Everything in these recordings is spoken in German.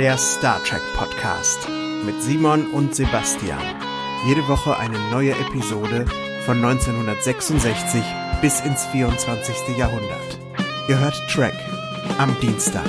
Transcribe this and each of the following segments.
der Star Trek Podcast mit Simon und Sebastian. Jede Woche eine neue Episode von 1966 bis ins 24. Jahrhundert. Ihr hört Trek am Dienstag.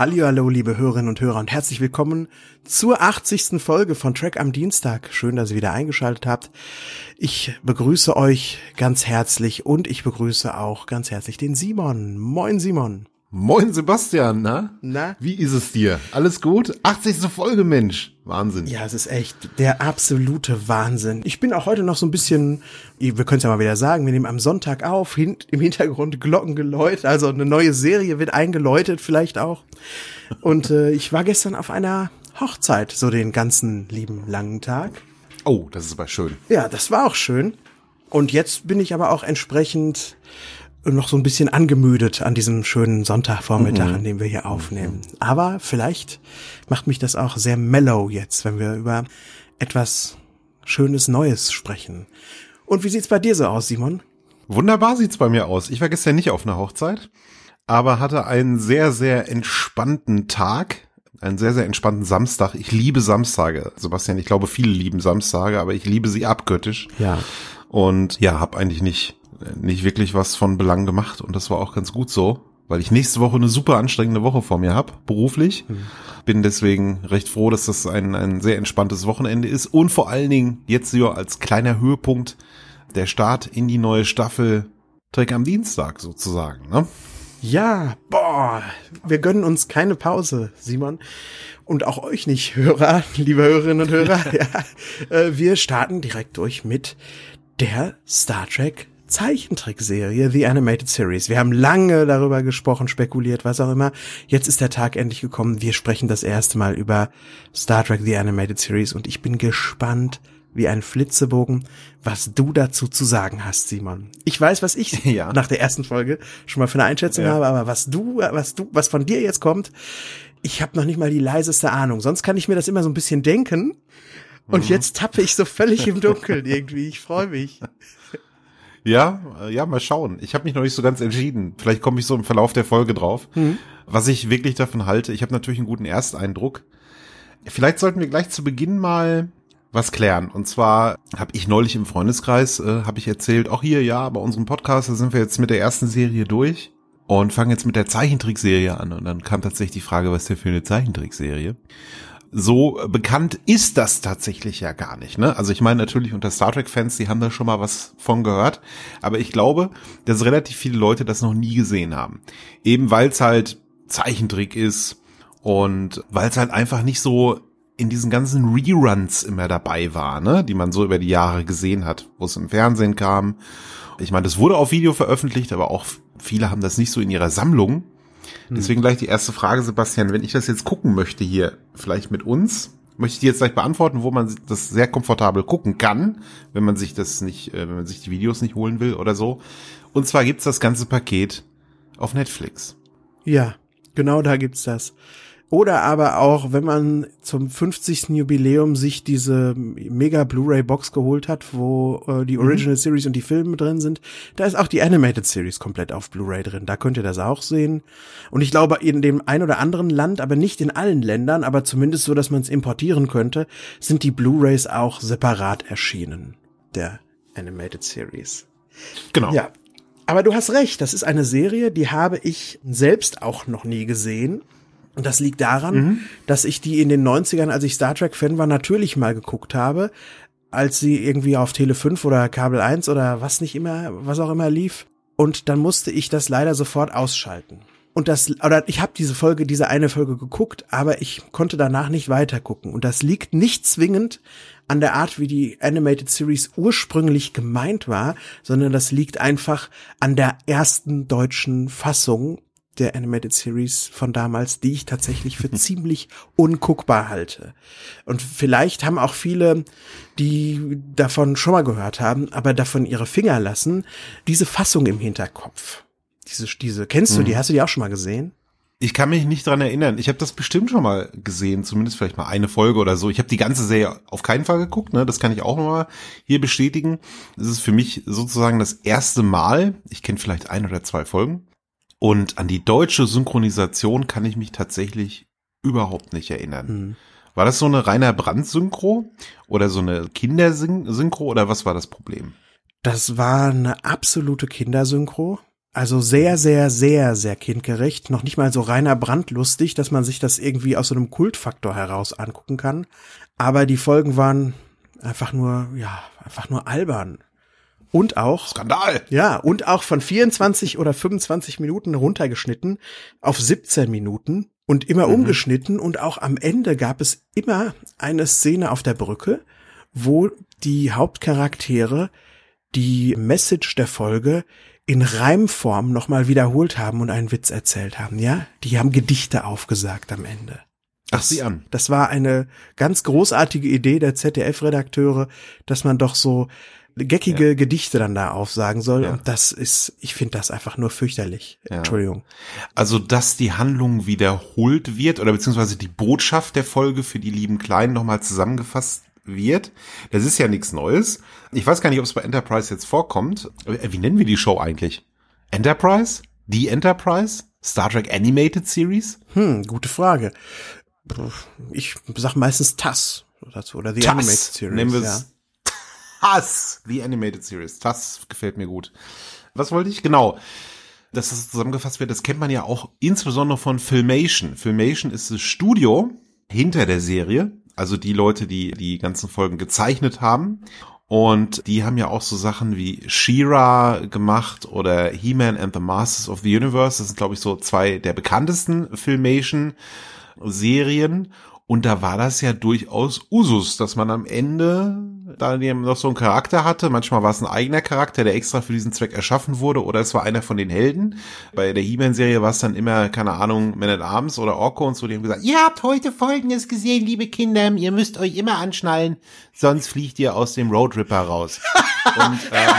Hallo, liebe Hörerinnen und Hörer und herzlich willkommen zur 80. Folge von Track am Dienstag. Schön, dass ihr wieder eingeschaltet habt. Ich begrüße euch ganz herzlich und ich begrüße auch ganz herzlich den Simon. Moin Simon. Moin Sebastian, na? Na? Wie ist es dir? Alles gut? 80. Folge, Mensch. Wahnsinn. Ja, es ist echt der absolute Wahnsinn. Ich bin auch heute noch so ein bisschen, wir können es ja mal wieder sagen, wir nehmen am Sonntag auf, hin, im Hintergrund Glockengeläut, also eine neue Serie wird eingeläutet vielleicht auch. Und äh, ich war gestern auf einer Hochzeit, so den ganzen lieben langen Tag. Oh, das ist aber schön. Ja, das war auch schön. Und jetzt bin ich aber auch entsprechend noch so ein bisschen angemüdet an diesem schönen Sonntagvormittag, mhm. an dem wir hier aufnehmen. Aber vielleicht macht mich das auch sehr mellow jetzt, wenn wir über etwas Schönes Neues sprechen. Und wie sieht's bei dir so aus, Simon? Wunderbar sieht's bei mir aus. Ich war gestern nicht auf einer Hochzeit, aber hatte einen sehr, sehr entspannten Tag. Einen sehr, sehr entspannten Samstag. Ich liebe Samstage. Sebastian, ich glaube, viele lieben Samstage, aber ich liebe sie abgöttisch. Ja. Und ja, habe eigentlich nicht nicht wirklich was von Belang gemacht und das war auch ganz gut so, weil ich nächste Woche eine super anstrengende Woche vor mir habe, beruflich. Mhm. Bin deswegen recht froh, dass das ein, ein sehr entspanntes Wochenende ist und vor allen Dingen jetzt so als kleiner Höhepunkt der Start in die neue Staffel Trek am Dienstag sozusagen. Ne? Ja, boah, wir gönnen uns keine Pause, Simon. Und auch euch nicht, Hörer, liebe Hörerinnen und Hörer. ja, äh, wir starten direkt durch mit der Star Trek Zeichentrickserie The Animated Series. Wir haben lange darüber gesprochen, spekuliert, was auch immer. Jetzt ist der Tag endlich gekommen. Wir sprechen das erste Mal über Star Trek The Animated Series und ich bin gespannt wie ein Flitzebogen, was du dazu zu sagen hast, Simon. Ich weiß, was ich ja. nach der ersten Folge schon mal für eine Einschätzung ja. habe, aber was du, was du, was von dir jetzt kommt, ich habe noch nicht mal die leiseste Ahnung. Sonst kann ich mir das immer so ein bisschen denken. Und mhm. jetzt tappe ich so völlig im Dunkeln irgendwie. Ich freue mich. Ja, äh, ja, mal schauen. Ich habe mich noch nicht so ganz entschieden. Vielleicht komme ich so im Verlauf der Folge drauf. Mhm. Was ich wirklich davon halte, ich habe natürlich einen guten Ersteindruck. Vielleicht sollten wir gleich zu Beginn mal was klären. Und zwar habe ich neulich im Freundeskreis, äh, habe ich erzählt, auch hier, ja, bei unserem Podcast, da sind wir jetzt mit der ersten Serie durch und fangen jetzt mit der Zeichentrickserie an. Und dann kam tatsächlich die Frage, was ist denn für eine Zeichentrickserie? So bekannt ist das tatsächlich ja gar nicht. Ne? Also ich meine natürlich unter Star Trek-Fans, die haben da schon mal was von gehört, aber ich glaube, dass relativ viele Leute das noch nie gesehen haben. Eben weil es halt Zeichentrick ist und weil es halt einfach nicht so in diesen ganzen Reruns immer dabei war, ne, die man so über die Jahre gesehen hat, wo es im Fernsehen kam. Ich meine, das wurde auf Video veröffentlicht, aber auch viele haben das nicht so in ihrer Sammlung. Hm. Deswegen gleich die erste Frage, Sebastian, wenn ich das jetzt gucken möchte hier, vielleicht mit uns, möchte ich dir jetzt gleich beantworten, wo man das sehr komfortabel gucken kann, wenn man sich das nicht, äh, wenn man sich die Videos nicht holen will oder so. Und zwar gibt's das ganze Paket auf Netflix. Ja, genau da gibt's das. Oder aber auch, wenn man zum 50. Jubiläum sich diese mega Blu-ray Box geholt hat, wo äh, die mhm. Original mhm. Series und die Filme drin sind, da ist auch die Animated Series komplett auf Blu-ray drin. Da könnt ihr das auch sehen. Und ich glaube, in dem ein oder anderen Land, aber nicht in allen Ländern, aber zumindest so, dass man es importieren könnte, sind die Blu-rays auch separat erschienen. Der Animated Series. Genau. Ja. Aber du hast recht, das ist eine Serie, die habe ich selbst auch noch nie gesehen. Und das liegt daran, mhm. dass ich die in den 90ern, als ich Star Trek Fan war, natürlich mal geguckt habe, als sie irgendwie auf Tele 5 oder Kabel 1 oder was nicht immer, was auch immer lief. Und dann musste ich das leider sofort ausschalten. Und das, oder ich habe diese Folge, diese eine Folge geguckt, aber ich konnte danach nicht weiter gucken. Und das liegt nicht zwingend an der Art, wie die Animated Series ursprünglich gemeint war, sondern das liegt einfach an der ersten deutschen Fassung, der Animated Series von damals, die ich tatsächlich für ziemlich unguckbar halte. Und vielleicht haben auch viele, die davon schon mal gehört haben, aber davon ihre Finger lassen, diese Fassung im Hinterkopf. Diese, diese, kennst du die? Hast du die auch schon mal gesehen? Ich kann mich nicht dran erinnern. Ich habe das bestimmt schon mal gesehen, zumindest vielleicht mal eine Folge oder so. Ich habe die ganze Serie auf keinen Fall geguckt, ne? Das kann ich auch nochmal hier bestätigen. Das ist für mich sozusagen das erste Mal. Ich kenne vielleicht ein oder zwei Folgen. Und an die deutsche Synchronisation kann ich mich tatsächlich überhaupt nicht erinnern. Hm. War das so eine reiner Brandsynchro oder so eine Kindersynchro oder was war das Problem? Das war eine absolute Kindersynchro. Also sehr, sehr, sehr, sehr kindgerecht. Noch nicht mal so reiner brandlustig, dass man sich das irgendwie aus so einem Kultfaktor heraus angucken kann. Aber die Folgen waren einfach nur, ja, einfach nur albern. Und auch, Skandal! ja, und auch von 24 oder 25 Minuten runtergeschnitten auf 17 Minuten und immer umgeschnitten. Und auch am Ende gab es immer eine Szene auf der Brücke, wo die Hauptcharaktere die Message der Folge in Reimform nochmal wiederholt haben und einen Witz erzählt haben, ja? Die haben Gedichte aufgesagt am Ende. Ach, sieh an. Das war eine ganz großartige Idee der ZDF-Redakteure, dass man doch so geckige Gedichte dann da aufsagen soll. Ja. Und das ist, ich finde das einfach nur fürchterlich. Ja. Entschuldigung. Also, dass die Handlung wiederholt wird oder beziehungsweise die Botschaft der Folge für die lieben Kleinen nochmal zusammengefasst wird, das ist ja nichts Neues. Ich weiß gar nicht, ob es bei Enterprise jetzt vorkommt. Äh, Wie nennen wir die Show eigentlich? Enterprise? Die Enterprise? Star Trek Animated Series? Hm, gute Frage. Ich sag meistens TAS dazu oder The Animated Series. Nennen wir ja. es TAS, The Animated Series. TAS gefällt mir gut. Was wollte ich? Genau. Dass das zusammengefasst wird, das kennt man ja auch insbesondere von Filmation. Filmation ist das Studio hinter der Serie, also die Leute, die die ganzen Folgen gezeichnet haben. Und die haben ja auch so Sachen wie She-Ra gemacht oder He-Man and the Masters of the Universe. Das sind, glaube ich, so zwei der bekanntesten Filmation-Serien. Und da war das ja durchaus Usus, dass man am Ende da noch so einen Charakter hatte. Manchmal war es ein eigener Charakter, der extra für diesen Zweck erschaffen wurde, oder es war einer von den Helden. Bei der He-Man-Serie war es dann immer, keine Ahnung, Man at Arms oder Orko und so, die haben gesagt, ihr habt heute Folgendes gesehen, liebe Kinder, ihr müsst euch immer anschnallen, sonst fliegt ihr aus dem Roadripper raus. und, ähm,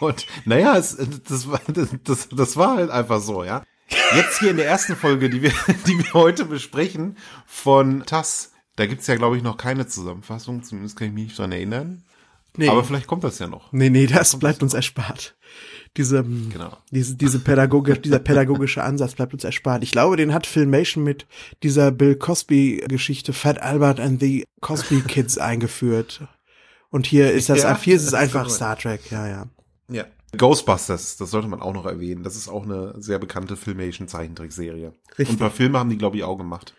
und naja, es, das, war, das, das war halt einfach so, ja. Jetzt hier in der ersten Folge, die wir, die wir heute besprechen, von TAS, da gibt's ja, glaube ich, noch keine Zusammenfassung, zumindest kann ich mich nicht dran erinnern. Nee. Aber vielleicht kommt das ja noch. Nee, nee, das bleibt uns erspart. Diese, Genau. diese, diese Pädagoge, dieser pädagogische Ansatz bleibt uns erspart. Ich glaube, den hat Filmation mit dieser Bill Cosby Geschichte Fat Albert and the Cosby Kids eingeführt. Und hier ist das, Ja, hier ist es einfach. Star Trek, ja, ja. Ja. Ghostbusters, das sollte man auch noch erwähnen. Das ist auch eine sehr bekannte Filmation-Zeichentrickserie. Richtig. Und ein paar Filme haben die, glaube ich, auch gemacht.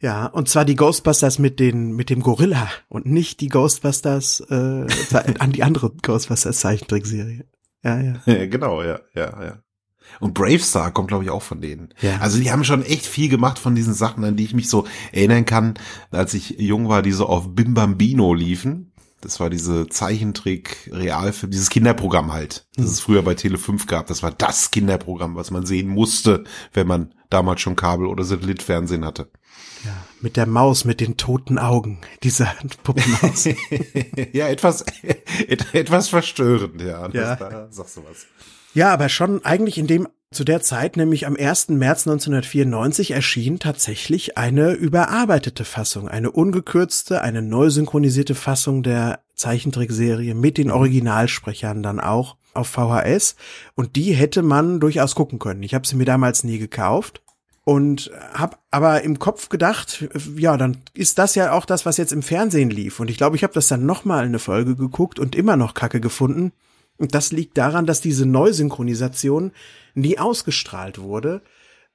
Ja, und zwar die Ghostbusters mit den, mit dem Gorilla und nicht die Ghostbusters, äh, an die andere Ghostbusters Zeichentrickserie. Ja, ja. Ja, genau, ja, ja, ja. Und Bravestar kommt, glaube ich, auch von denen. Ja. Also die haben schon echt viel gemacht von diesen Sachen, an die ich mich so erinnern kann, als ich jung war, die so auf Bim Bambino liefen. Das war diese Zeichentrick, Realfilm, dieses Kinderprogramm halt, das es früher bei Tele 5 gab. Das war das Kinderprogramm, was man sehen musste, wenn man damals schon Kabel- oder Satellitfernsehen hatte. Ja, mit der Maus mit den toten Augen, dieser Puppenmaus. ja, etwas, et, etwas verstörend, ja. Ja. Da sagst du was. Ja, aber schon eigentlich in dem, zu der Zeit, nämlich am 1. März 1994, erschien tatsächlich eine überarbeitete Fassung, eine ungekürzte, eine neu synchronisierte Fassung der Zeichentrickserie mit den Originalsprechern dann auch auf VHS. Und die hätte man durchaus gucken können. Ich habe sie mir damals nie gekauft. Und hab aber im Kopf gedacht, ja, dann ist das ja auch das, was jetzt im Fernsehen lief. Und ich glaube, ich habe das dann noch mal eine Folge geguckt und immer noch Kacke gefunden. Und das liegt daran, dass diese Neusynchronisation nie ausgestrahlt wurde,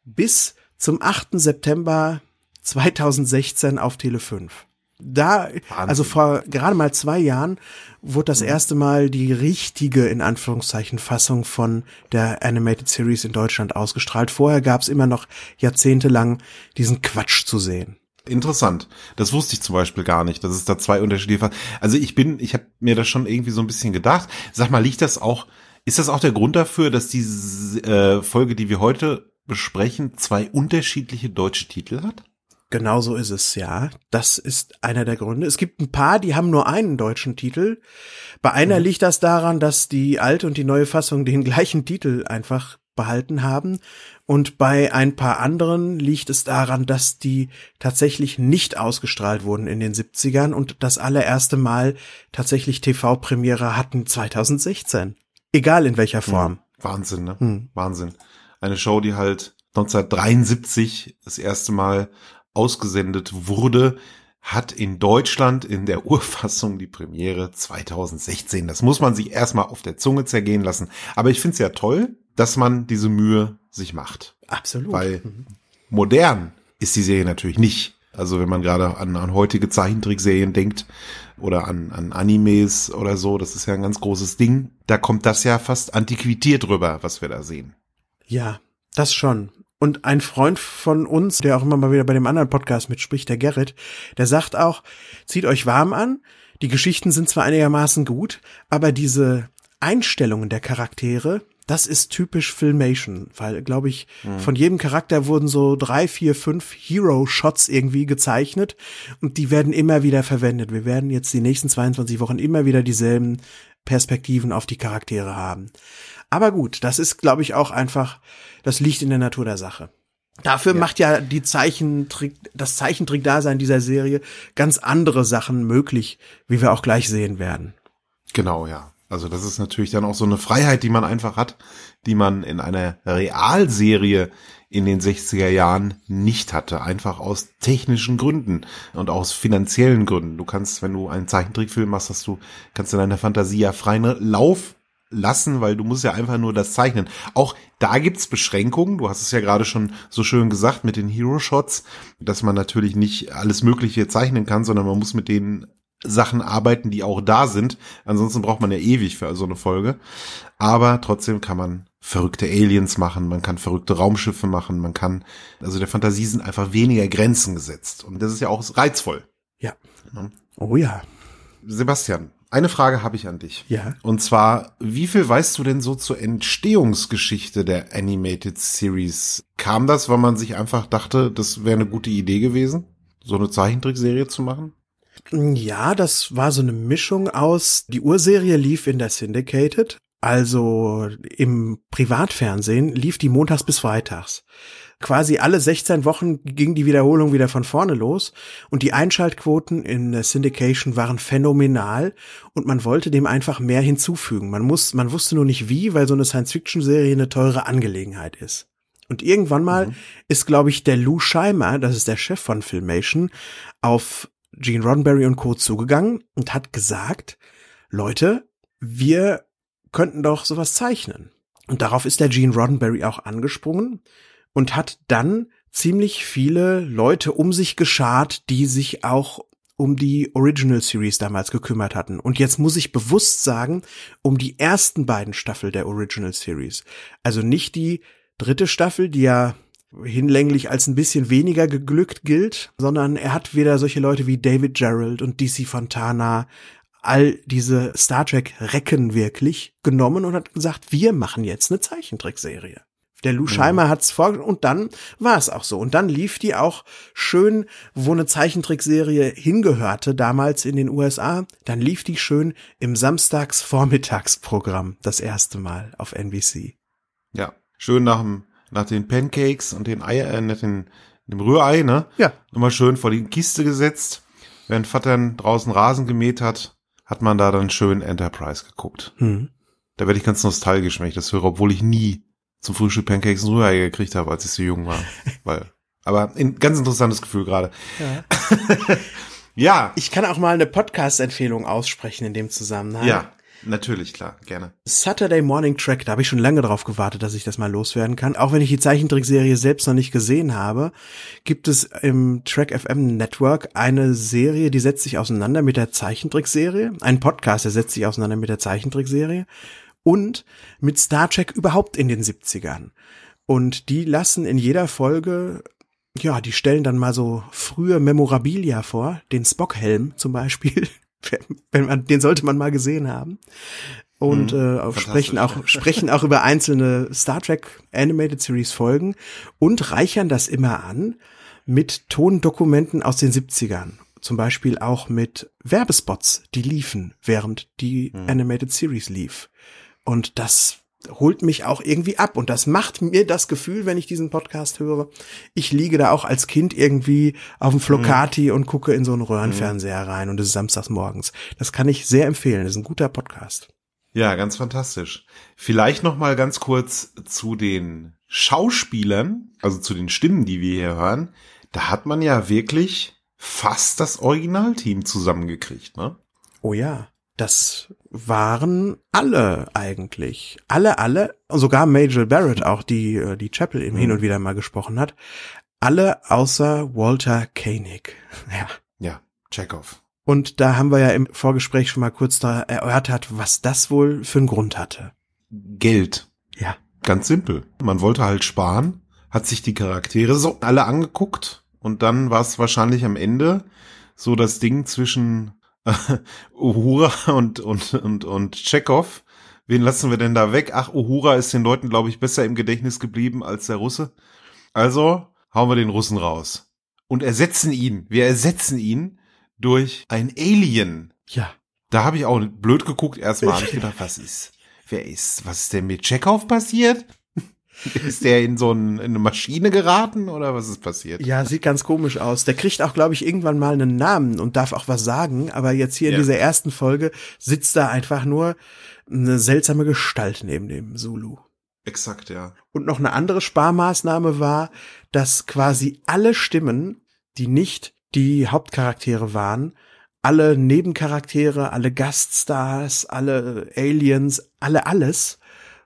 bis zum 8. September 2016 auf Tele 5. Da, also vor gerade mal zwei Jahren, wurde das erste Mal die richtige, in Anführungszeichen, Fassung von der Animated Series in Deutschland ausgestrahlt. Vorher gab es immer noch jahrzehntelang diesen Quatsch zu sehen. Interessant. Das wusste ich zum Beispiel gar nicht, dass es da zwei unterschiedliche. Also ich bin, ich habe mir das schon irgendwie so ein bisschen gedacht. Sag mal, liegt das auch Ist das auch der Grund dafür, dass diese äh, Folge, die wir heute besprechen, zwei unterschiedliche deutsche Titel hat? Genau so ist es, ja. Das ist einer der Gründe. Es gibt ein paar, die haben nur einen deutschen Titel. Bei einer mhm. liegt das daran, dass die alte und die neue Fassung den gleichen Titel einfach behalten haben. Und bei ein paar anderen liegt es daran, dass die tatsächlich nicht ausgestrahlt wurden in den 70ern und das allererste Mal tatsächlich TV-Premiere hatten 2016. Egal in welcher Form. Wahnsinn, ne? Hm. Wahnsinn. Eine Show, die halt 1973 das erste Mal ausgesendet wurde, hat in Deutschland in der Urfassung die Premiere 2016. Das muss man sich erstmal auf der Zunge zergehen lassen. Aber ich finde es ja toll, dass man diese Mühe sich macht. Absolut. Weil mhm. modern ist die Serie natürlich nicht. Also wenn man gerade an, an heutige Zeichentrickserien denkt oder an, an Animes oder so, das ist ja ein ganz großes Ding. Da kommt das ja fast antiquiert rüber, was wir da sehen. Ja, das schon. Und ein Freund von uns, der auch immer mal wieder bei dem anderen Podcast mitspricht, der Gerrit, der sagt auch, zieht euch warm an. Die Geschichten sind zwar einigermaßen gut, aber diese Einstellungen der Charaktere, das ist typisch Filmation, weil, glaube ich, mhm. von jedem Charakter wurden so drei, vier, fünf Hero-Shots irgendwie gezeichnet und die werden immer wieder verwendet. Wir werden jetzt die nächsten 22 Wochen immer wieder dieselben Perspektiven auf die Charaktere haben. Aber gut, das ist, glaube ich, auch einfach, das liegt in der Natur der Sache. Dafür ja. macht ja die Zeichentrick, das Zeichentrick-Dasein dieser Serie ganz andere Sachen möglich, wie wir auch gleich sehen werden. Genau, ja. Also das ist natürlich dann auch so eine Freiheit, die man einfach hat, die man in einer Realserie in den 60er Jahren nicht hatte, einfach aus technischen Gründen und aus finanziellen Gründen. Du kannst, wenn du einen Zeichentrickfilm machst, hast du, kannst in deiner Fantasie ja freien Lauf lassen, weil du musst ja einfach nur das zeichnen. Auch da gibt's Beschränkungen. Du hast es ja gerade schon so schön gesagt mit den Hero Shots, dass man natürlich nicht alles Mögliche zeichnen kann, sondern man muss mit denen Sachen arbeiten, die auch da sind. Ansonsten braucht man ja ewig für so eine Folge. Aber trotzdem kann man verrückte Aliens machen, man kann verrückte Raumschiffe machen, man kann, also der Fantasie sind einfach weniger Grenzen gesetzt. Und das ist ja auch reizvoll. Ja. Oh ja. Sebastian, eine Frage habe ich an dich. Ja. Und zwar, wie viel weißt du denn so zur Entstehungsgeschichte der Animated Series? Kam das, weil man sich einfach dachte, das wäre eine gute Idee gewesen, so eine Zeichentrickserie zu machen? Ja, das war so eine Mischung aus, die Urserie lief in der Syndicated, also im Privatfernsehen lief die montags bis freitags. Quasi alle 16 Wochen ging die Wiederholung wieder von vorne los und die Einschaltquoten in der Syndication waren phänomenal und man wollte dem einfach mehr hinzufügen. Man muss, man wusste nur nicht wie, weil so eine Science-Fiction-Serie eine teure Angelegenheit ist. Und irgendwann mal mhm. ist, glaube ich, der Lou Scheimer, das ist der Chef von Filmation, auf Gene Roddenberry und Co. zugegangen und hat gesagt, Leute, wir könnten doch sowas zeichnen. Und darauf ist der Gene Roddenberry auch angesprungen und hat dann ziemlich viele Leute um sich geschart, die sich auch um die Original Series damals gekümmert hatten. Und jetzt muss ich bewusst sagen, um die ersten beiden Staffel der Original Series. Also nicht die dritte Staffel, die ja hinlänglich als ein bisschen weniger geglückt gilt, sondern er hat wieder solche Leute wie David Gerald und DC Fontana, all diese Star Trek Recken wirklich genommen und hat gesagt, wir machen jetzt eine Zeichentrickserie. Der Lou mhm. Scheimer hat's vor und dann war es auch so. Und dann lief die auch schön, wo eine Zeichentrickserie hingehörte, damals in den USA. Dann lief die schön im Samstags-Vormittagsprogramm das erste Mal auf NBC. Ja, schön nach dem nach den Pancakes und den Eier, äh, nach den, dem Rührei, ne? Ja. Nochmal schön vor die Kiste gesetzt. Während Vater draußen Rasen gemäht hat, hat man da dann schön Enterprise geguckt. Hm. Da werde ich ganz nostalgisch, wenn ich das höre, obwohl ich nie zum Frühstück Pancakes und Rührei gekriegt habe, als ich so jung war. Weil, aber ein ganz interessantes Gefühl gerade. Ja. ja. Ich kann auch mal eine Podcast-Empfehlung aussprechen in dem Zusammenhang. Ja. Natürlich, klar, gerne. Saturday Morning Track, da habe ich schon lange drauf gewartet, dass ich das mal loswerden kann. Auch wenn ich die Zeichentrickserie selbst noch nicht gesehen habe, gibt es im Track FM Network eine Serie, die setzt sich auseinander mit der Zeichentrickserie. Ein Podcast, der setzt sich auseinander mit der Zeichentrickserie und mit Star Trek überhaupt in den 70ern. Und die lassen in jeder Folge ja, die stellen dann mal so frühe Memorabilia vor, den Spock-Helm zum Beispiel, wenn man, den sollte man mal gesehen haben. und mhm, äh, sprechen auch sprechen auch über einzelne Star Trek Animated Series Folgen und reichern das immer an mit Tondokumenten aus den 70ern. Zum Beispiel auch mit Werbespots, die liefen, während die mhm. Animated Series lief. Und das holt mich auch irgendwie ab. Und das macht mir das Gefühl, wenn ich diesen Podcast höre, ich liege da auch als Kind irgendwie auf dem Flocati mhm. und gucke in so einen Röhrenfernseher rein und es ist samstags morgens. Das kann ich sehr empfehlen. Das ist ein guter Podcast. Ja, ganz fantastisch. Vielleicht noch mal ganz kurz zu den Schauspielern, also zu den Stimmen, die wir hier hören. Da hat man ja wirklich fast das Originalteam zusammengekriegt, ne? Oh ja. Das waren alle eigentlich. Alle, alle, sogar Major Barrett auch, die, äh, die Chapel im mhm. hin und wieder mal gesprochen hat. Alle außer Walter Koenig. Ja. Ja, Chekhov. Und da haben wir ja im Vorgespräch schon mal kurz da erörtert, was das wohl für einen Grund hatte. Geld. Ja. Ganz simpel. Man wollte halt sparen, hat sich die Charaktere so alle angeguckt und dann war es wahrscheinlich am Ende so das Ding zwischen Uhura und, und, und, und Chekhov. Wen lassen wir denn da weg? Ach, Uhura ist den Leuten, glaube ich, besser im Gedächtnis geblieben als der Russe. Also hauen wir den Russen raus. Und ersetzen ihn. Wir ersetzen ihn durch ein Alien. Ja. Da habe ich auch blöd geguckt. Erstmal habe ich gedacht, was ist, wer ist, was ist denn mit Chekhov passiert? Ist der in so ein, in eine Maschine geraten oder was ist passiert? Ja, sieht ganz komisch aus. Der kriegt auch, glaube ich, irgendwann mal einen Namen und darf auch was sagen. Aber jetzt hier ja. in dieser ersten Folge sitzt da einfach nur eine seltsame Gestalt neben dem Zulu. Exakt, ja. Und noch eine andere Sparmaßnahme war, dass quasi alle Stimmen, die nicht die Hauptcharaktere waren, alle Nebencharaktere, alle Gaststars, alle Aliens, alle alles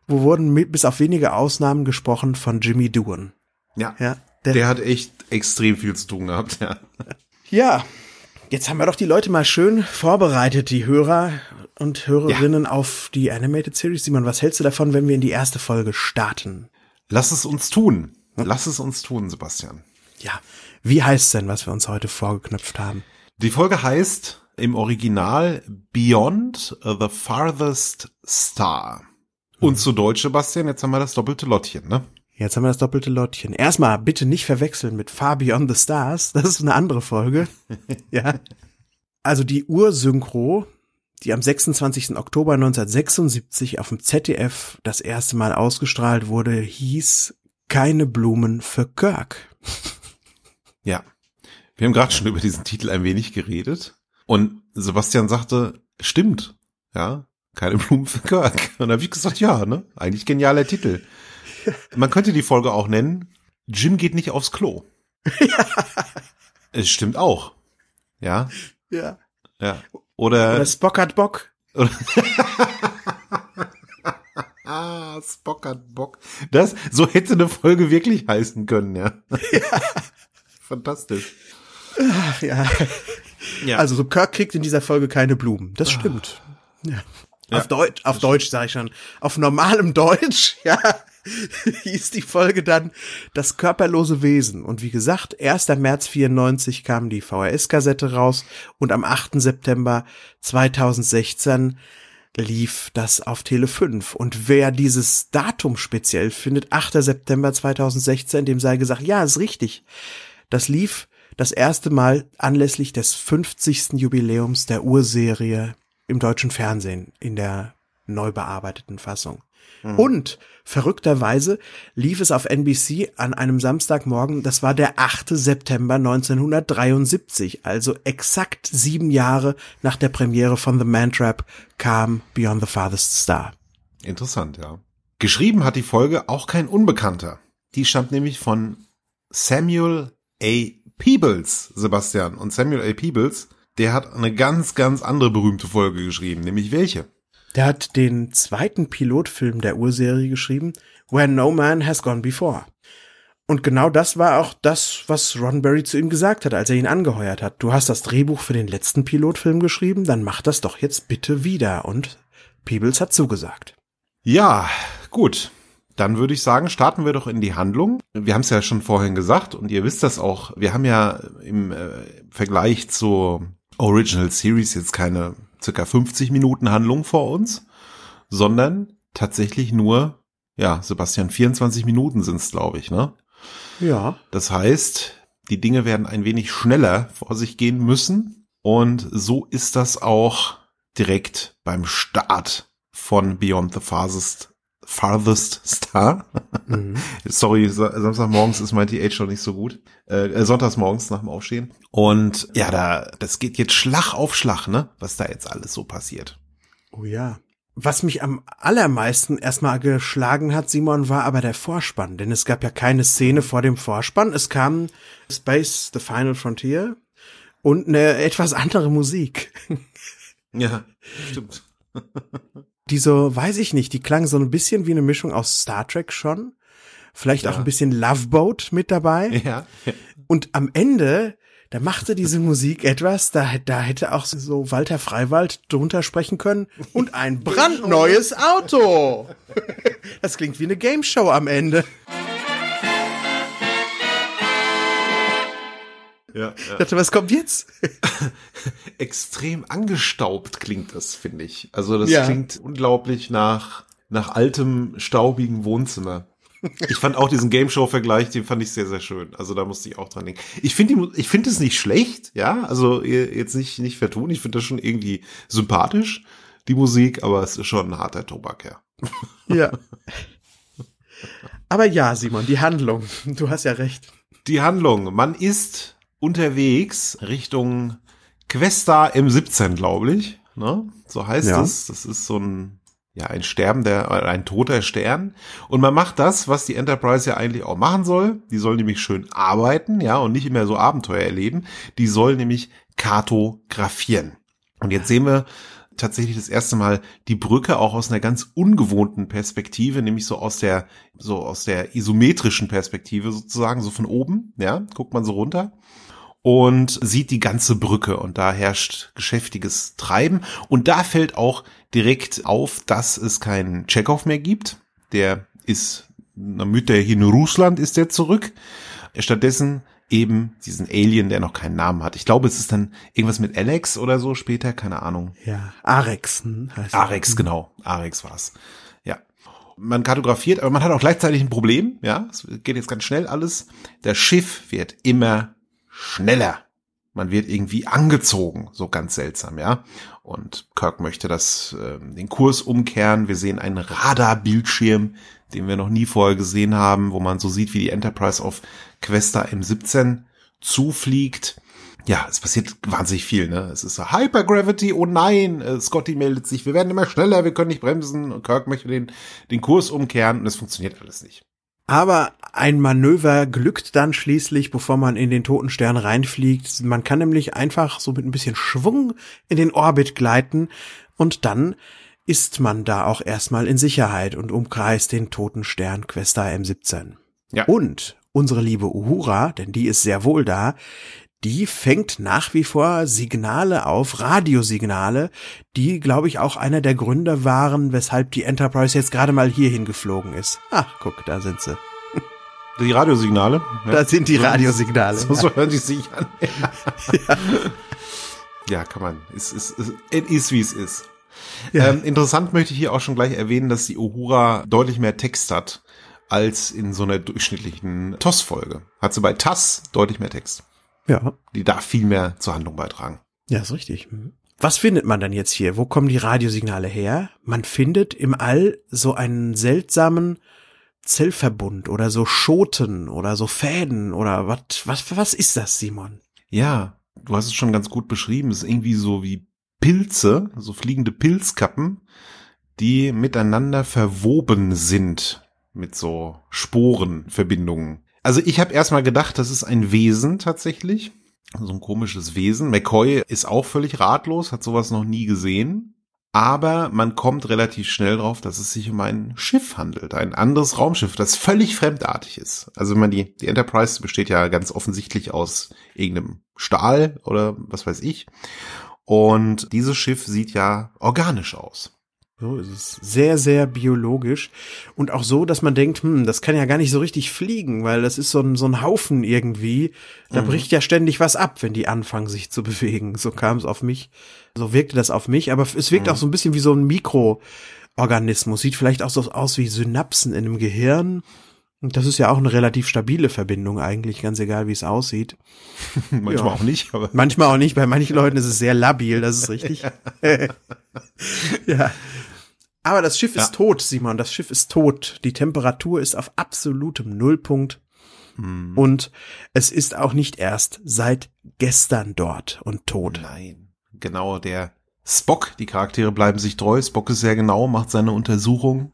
wo wurden mit, bis auf wenige Ausnahmen gesprochen von Jimmy Doohan. Ja. ja der, der hat echt extrem viel zu tun gehabt, ja. Ja. Jetzt haben wir doch die Leute mal schön vorbereitet, die Hörer und Hörerinnen ja. auf die Animated Series. Simon, was hältst du davon, wenn wir in die erste Folge starten? Lass es uns tun. Lass es uns tun, Sebastian. Ja. Wie heißt denn, was wir uns heute vorgeknöpft haben? Die Folge heißt im Original Beyond the Farthest Star. Und zu Deutsch, Sebastian, jetzt haben wir das doppelte Lottchen, ne? Jetzt haben wir das doppelte Lottchen. Erstmal bitte nicht verwechseln mit Far Beyond the Stars. Das ist eine andere Folge. ja. Also die Ursynchro, die am 26. Oktober 1976 auf dem ZDF das erste Mal ausgestrahlt wurde, hieß Keine Blumen für Kirk. ja. Wir haben gerade schon über diesen Titel ein wenig geredet. Und Sebastian sagte, stimmt. Ja, keine Blumen für Kirk. Und da habe ich gesagt, ja, ne? Eigentlich genialer Titel. Man könnte die Folge auch nennen, Jim geht nicht aufs Klo. Ja. Es stimmt auch. Ja. Ja. Ja. Oder, Oder Spock hat Bock. ah, Spock hat Bock. Das, so hätte eine Folge wirklich heißen können, ja. ja. Fantastisch. Ach, ja. ja. Also so Kirk kriegt in dieser Folge keine Blumen. Das stimmt. Ja. Ja, auf Deutsch, auf Deutsch sage ich schon, auf normalem Deutsch, ja, hieß die Folge dann Das körperlose Wesen. Und wie gesagt, 1. März 94 kam die VHS-Kassette raus und am 8. September 2016 lief das auf Tele 5. Und wer dieses Datum speziell findet, 8. September 2016, dem sei gesagt, ja, ist richtig. Das lief das erste Mal anlässlich des 50. Jubiläums der Urserie im deutschen Fernsehen in der neu bearbeiteten Fassung. Mhm. Und verrückterweise lief es auf NBC an einem Samstagmorgen, das war der 8. September 1973, also exakt sieben Jahre nach der Premiere von The Man Trap kam Beyond the Farthest Star. Interessant, ja. Geschrieben hat die Folge auch kein Unbekannter. Die stammt nämlich von Samuel A. Peebles, Sebastian. Und Samuel A. Peebles der hat eine ganz, ganz andere berühmte Folge geschrieben, nämlich welche? Der hat den zweiten Pilotfilm der Urserie geschrieben, Where No Man Has Gone Before. Und genau das war auch das, was Ron Berry zu ihm gesagt hat, als er ihn angeheuert hat. Du hast das Drehbuch für den letzten Pilotfilm geschrieben, dann mach das doch jetzt bitte wieder. Und Peebles hat zugesagt. Ja, gut. Dann würde ich sagen, starten wir doch in die Handlung. Wir haben es ja schon vorhin gesagt und ihr wisst das auch. Wir haben ja im äh, Vergleich zu Original Series jetzt keine circa 50 Minuten Handlung vor uns, sondern tatsächlich nur, ja, Sebastian, 24 Minuten sind's, glaube ich, ne? Ja. Das heißt, die Dinge werden ein wenig schneller vor sich gehen müssen. Und so ist das auch direkt beim Start von Beyond the Farthest, Farthest Star. Mhm. Sorry, Samstagmorgens ist mein TH noch nicht so gut. Äh, äh, Sonntagsmorgens nach dem Aufstehen. Und ja, da, das geht jetzt Schlag auf Schlag, ne? Was da jetzt alles so passiert. Oh ja. Was mich am allermeisten erstmal geschlagen hat, Simon, war aber der Vorspann, denn es gab ja keine Szene vor dem Vorspann. Es kam Space, The Final Frontier und eine etwas andere Musik. Ja, stimmt. die so, weiß ich nicht, die klang so ein bisschen wie eine Mischung aus Star Trek schon. Vielleicht ja. auch ein bisschen Love Boat mit dabei. Ja. Und am Ende da machte diese Musik etwas, da, da hätte auch so Walter Freiwald drunter sprechen können. Und ein brandneues Auto. Das klingt wie eine Game Show am Ende. Ja. Ich dachte, was kommt jetzt? Extrem angestaubt klingt das, finde ich. Also das ja. klingt unglaublich nach, nach altem, staubigen Wohnzimmer. Ich fand auch diesen Game Show Vergleich, den fand ich sehr, sehr schön. Also da musste ich auch dran denken. Ich finde ich finde es nicht schlecht, ja. Also jetzt nicht, nicht vertun. Ich finde das schon irgendwie sympathisch, die Musik, aber es ist schon ein harter Tobak, ja. Ja. Aber ja, Simon, die Handlung. Du hast ja recht. Die Handlung. Man ist unterwegs Richtung Questa M17, glaube ich. Ne? So heißt ja. es. Das ist so ein ja, ein sterbender, ein toter Stern. Und man macht das, was die Enterprise ja eigentlich auch machen soll. Die soll nämlich schön arbeiten, ja, und nicht immer so Abenteuer erleben. Die soll nämlich kartografieren. Und jetzt sehen wir tatsächlich das erste Mal die Brücke auch aus einer ganz ungewohnten Perspektive, nämlich so aus der, so aus der isometrischen Perspektive sozusagen, so von oben, ja, guckt man so runter und sieht die ganze Brücke und da herrscht geschäftiges Treiben und da fällt auch direkt auf, dass es keinen Tschechow mehr gibt. Der ist, damit der hier in Russland ist der zurück. Stattdessen eben diesen Alien, der noch keinen Namen hat. Ich glaube, es ist dann irgendwas mit Alex oder so später, keine Ahnung. Ja, Arex hm, heißt Arex, er. genau. Arex war's. Ja. Man kartografiert, aber man hat auch gleichzeitig ein Problem, ja. Es geht jetzt ganz schnell alles. Das Schiff wird immer schneller. Man wird irgendwie angezogen, so ganz seltsam, ja. Und Kirk möchte das äh, den Kurs umkehren. Wir sehen einen Radarbildschirm, den wir noch nie vorher gesehen haben, wo man so sieht, wie die Enterprise auf Questa M17 zufliegt. Ja, es passiert wahnsinnig viel, ne? Es ist so Hypergravity, oh nein, äh, Scotty meldet sich, wir werden immer schneller, wir können nicht bremsen. Kirk möchte den, den Kurs umkehren und es funktioniert alles nicht. Aber ein Manöver glückt dann schließlich, bevor man in den Totenstern reinfliegt. Man kann nämlich einfach so mit ein bisschen Schwung in den Orbit gleiten und dann ist man da auch erstmal in Sicherheit und umkreist den Totenstern Questa M17. Ja. Und unsere liebe Uhura, denn die ist sehr wohl da, die fängt nach wie vor Signale auf, Radiosignale, die, glaube ich, auch einer der Gründe waren, weshalb die Enterprise jetzt gerade mal hierhin geflogen ist. Ach, guck, da sind sie. Die Radiosignale? Ja. Da sind die Radiosignale. So, so hören die sich an. ja. ja, kann man. Es ist, es ist, wie es ist. Ja. Ähm, interessant möchte ich hier auch schon gleich erwähnen, dass die Uhura deutlich mehr Text hat als in so einer durchschnittlichen TOS-Folge. Hat sie bei TAS deutlich mehr Text. Ja. Die darf viel mehr zur Handlung beitragen. Ja, ist richtig. Was findet man dann jetzt hier? Wo kommen die Radiosignale her? Man findet im All so einen seltsamen Zellverbund oder so Schoten oder so Fäden oder was, was, was ist das, Simon? Ja, du hast es schon ganz gut beschrieben. Es ist irgendwie so wie Pilze, so fliegende Pilzkappen, die miteinander verwoben sind mit so Sporenverbindungen. Also ich habe erstmal gedacht, das ist ein Wesen tatsächlich. So ein komisches Wesen. McCoy ist auch völlig ratlos, hat sowas noch nie gesehen. Aber man kommt relativ schnell drauf, dass es sich um ein Schiff handelt, ein anderes Raumschiff, das völlig fremdartig ist. Also wenn man die, die Enterprise besteht ja ganz offensichtlich aus irgendeinem Stahl oder was weiß ich. Und dieses Schiff sieht ja organisch aus. So ist es. Sehr, sehr biologisch. Und auch so, dass man denkt, hm, das kann ja gar nicht so richtig fliegen, weil das ist so ein, so ein Haufen irgendwie. Da mhm. bricht ja ständig was ab, wenn die anfangen, sich zu bewegen. So kam es auf mich. So wirkte das auf mich. Aber es wirkt mhm. auch so ein bisschen wie so ein Mikro, Organismus. Sieht vielleicht auch so aus wie Synapsen in einem Gehirn. Und das ist ja auch eine relativ stabile Verbindung eigentlich, ganz egal wie es aussieht. Manchmal ja. auch nicht, aber. Manchmal auch nicht, bei manchen Leuten ist es sehr labil, das ist richtig. ja. Aber das Schiff ja. ist tot, Simon, das Schiff ist tot. Die Temperatur ist auf absolutem Nullpunkt. Hm. Und es ist auch nicht erst seit gestern dort und tot. Nein. Genau, der Spock, die Charaktere bleiben sich treu. Spock ist sehr genau, macht seine Untersuchung.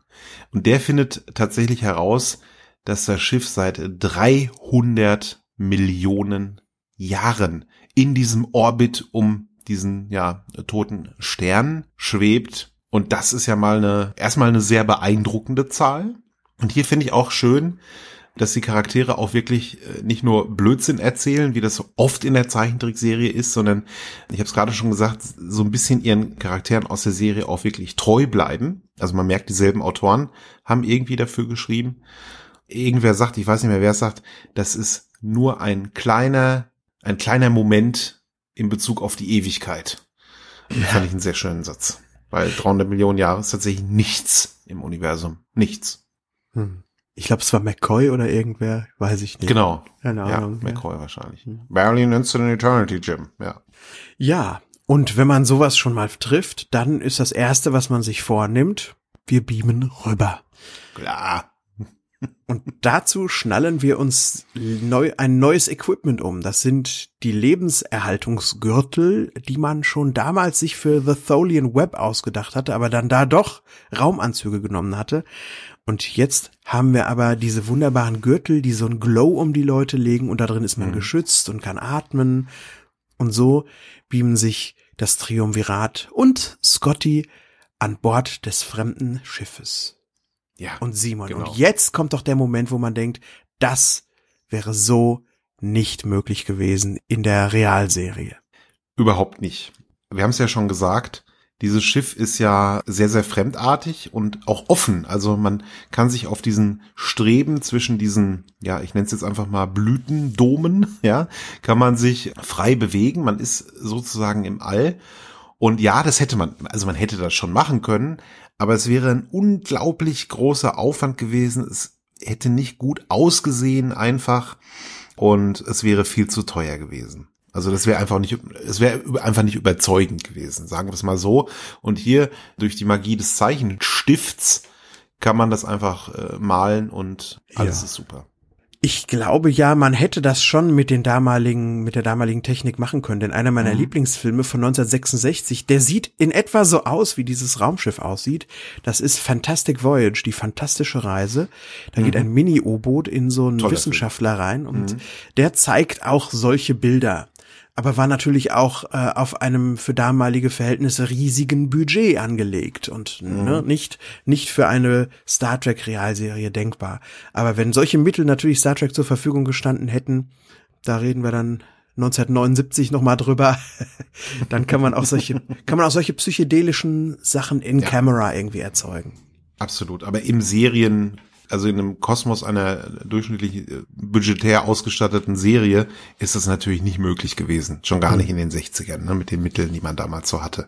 Und der findet tatsächlich heraus, dass das Schiff seit 300 Millionen Jahren in diesem Orbit um diesen, ja, toten Stern schwebt. Und das ist ja mal eine, erstmal eine sehr beeindruckende Zahl. Und hier finde ich auch schön, dass die Charaktere auch wirklich äh, nicht nur Blödsinn erzählen, wie das oft in der Zeichentrickserie ist, sondern, ich habe es gerade schon gesagt, so ein bisschen ihren Charakteren aus der Serie auch wirklich treu bleiben. Also man merkt, dieselben Autoren haben irgendwie dafür geschrieben irgendwer sagt, ich weiß nicht mehr, wer es sagt, das ist nur ein kleiner, ein kleiner Moment in Bezug auf die Ewigkeit. Ja. Fand ich einen sehr schönen Satz. Weil 300 Millionen Jahre ist tatsächlich nichts im Universum. Nichts. Hm. Ich glaube, es war McCoy oder irgendwer, weiß ich nicht. Genau. Keine Ahnung. Ja, McCoy ja. wahrscheinlich. Hm. Barely an Instant Eternity, Jim. Ja. Ja. Und wenn man sowas schon mal trifft, dann ist das erste, was man sich vornimmt, wir beamen rüber. Klar. Und dazu schnallen wir uns neu, ein neues Equipment um. Das sind die Lebenserhaltungsgürtel, die man schon damals sich für The Tholian Web ausgedacht hatte, aber dann da doch Raumanzüge genommen hatte. Und jetzt haben wir aber diese wunderbaren Gürtel, die so ein Glow um die Leute legen und da drin ist man mhm. geschützt und kann atmen. Und so beamen sich das Triumvirat und Scotty an Bord des fremden Schiffes. Ja. Und Simon. Genau. Und jetzt kommt doch der Moment, wo man denkt, das wäre so nicht möglich gewesen in der Realserie. Überhaupt nicht. Wir haben es ja schon gesagt, dieses Schiff ist ja sehr, sehr fremdartig und auch offen. Also man kann sich auf diesen Streben zwischen diesen, ja, ich nenne es jetzt einfach mal Blütendomen, ja, kann man sich frei bewegen. Man ist sozusagen im All. Und ja, das hätte man, also man hätte das schon machen können, aber es wäre ein unglaublich großer Aufwand gewesen. Es hätte nicht gut ausgesehen einfach und es wäre viel zu teuer gewesen. Also das wäre einfach nicht, es wäre einfach nicht überzeugend gewesen, sagen wir es mal so. Und hier durch die Magie des Zeichenstifts kann man das einfach äh, malen und alles ja. ist super. Ich glaube ja, man hätte das schon mit den damaligen, mit der damaligen Technik machen können. Denn einer meiner mhm. Lieblingsfilme von 1966, der sieht in etwa so aus, wie dieses Raumschiff aussieht. Das ist Fantastic Voyage, die fantastische Reise. Da mhm. geht ein Mini-U-Boot in so einen Toller Wissenschaftler Film. rein und mhm. der zeigt auch solche Bilder aber war natürlich auch äh, auf einem für damalige Verhältnisse riesigen Budget angelegt und mhm. ne, nicht nicht für eine Star Trek Realserie denkbar. Aber wenn solche Mittel natürlich Star Trek zur Verfügung gestanden hätten, da reden wir dann 1979 noch mal drüber, dann kann man auch solche kann man auch solche psychedelischen Sachen in ja. Camera irgendwie erzeugen. Absolut, aber im Serien also in einem Kosmos einer durchschnittlich äh, budgetär ausgestatteten Serie ist das natürlich nicht möglich gewesen. Schon gar nicht in den 60ern, ne, mit den Mitteln, die man damals so hatte.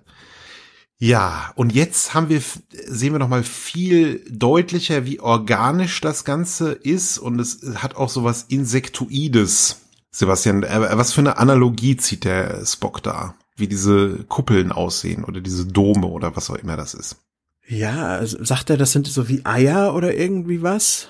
Ja, und jetzt haben wir, sehen wir noch mal viel deutlicher, wie organisch das Ganze ist und es hat auch sowas Insektoides. Sebastian, äh, was für eine Analogie zieht der Spock da? Wie diese Kuppeln aussehen oder diese Dome oder was auch immer das ist. Ja, also sagt er, das sind so wie Eier oder irgendwie was?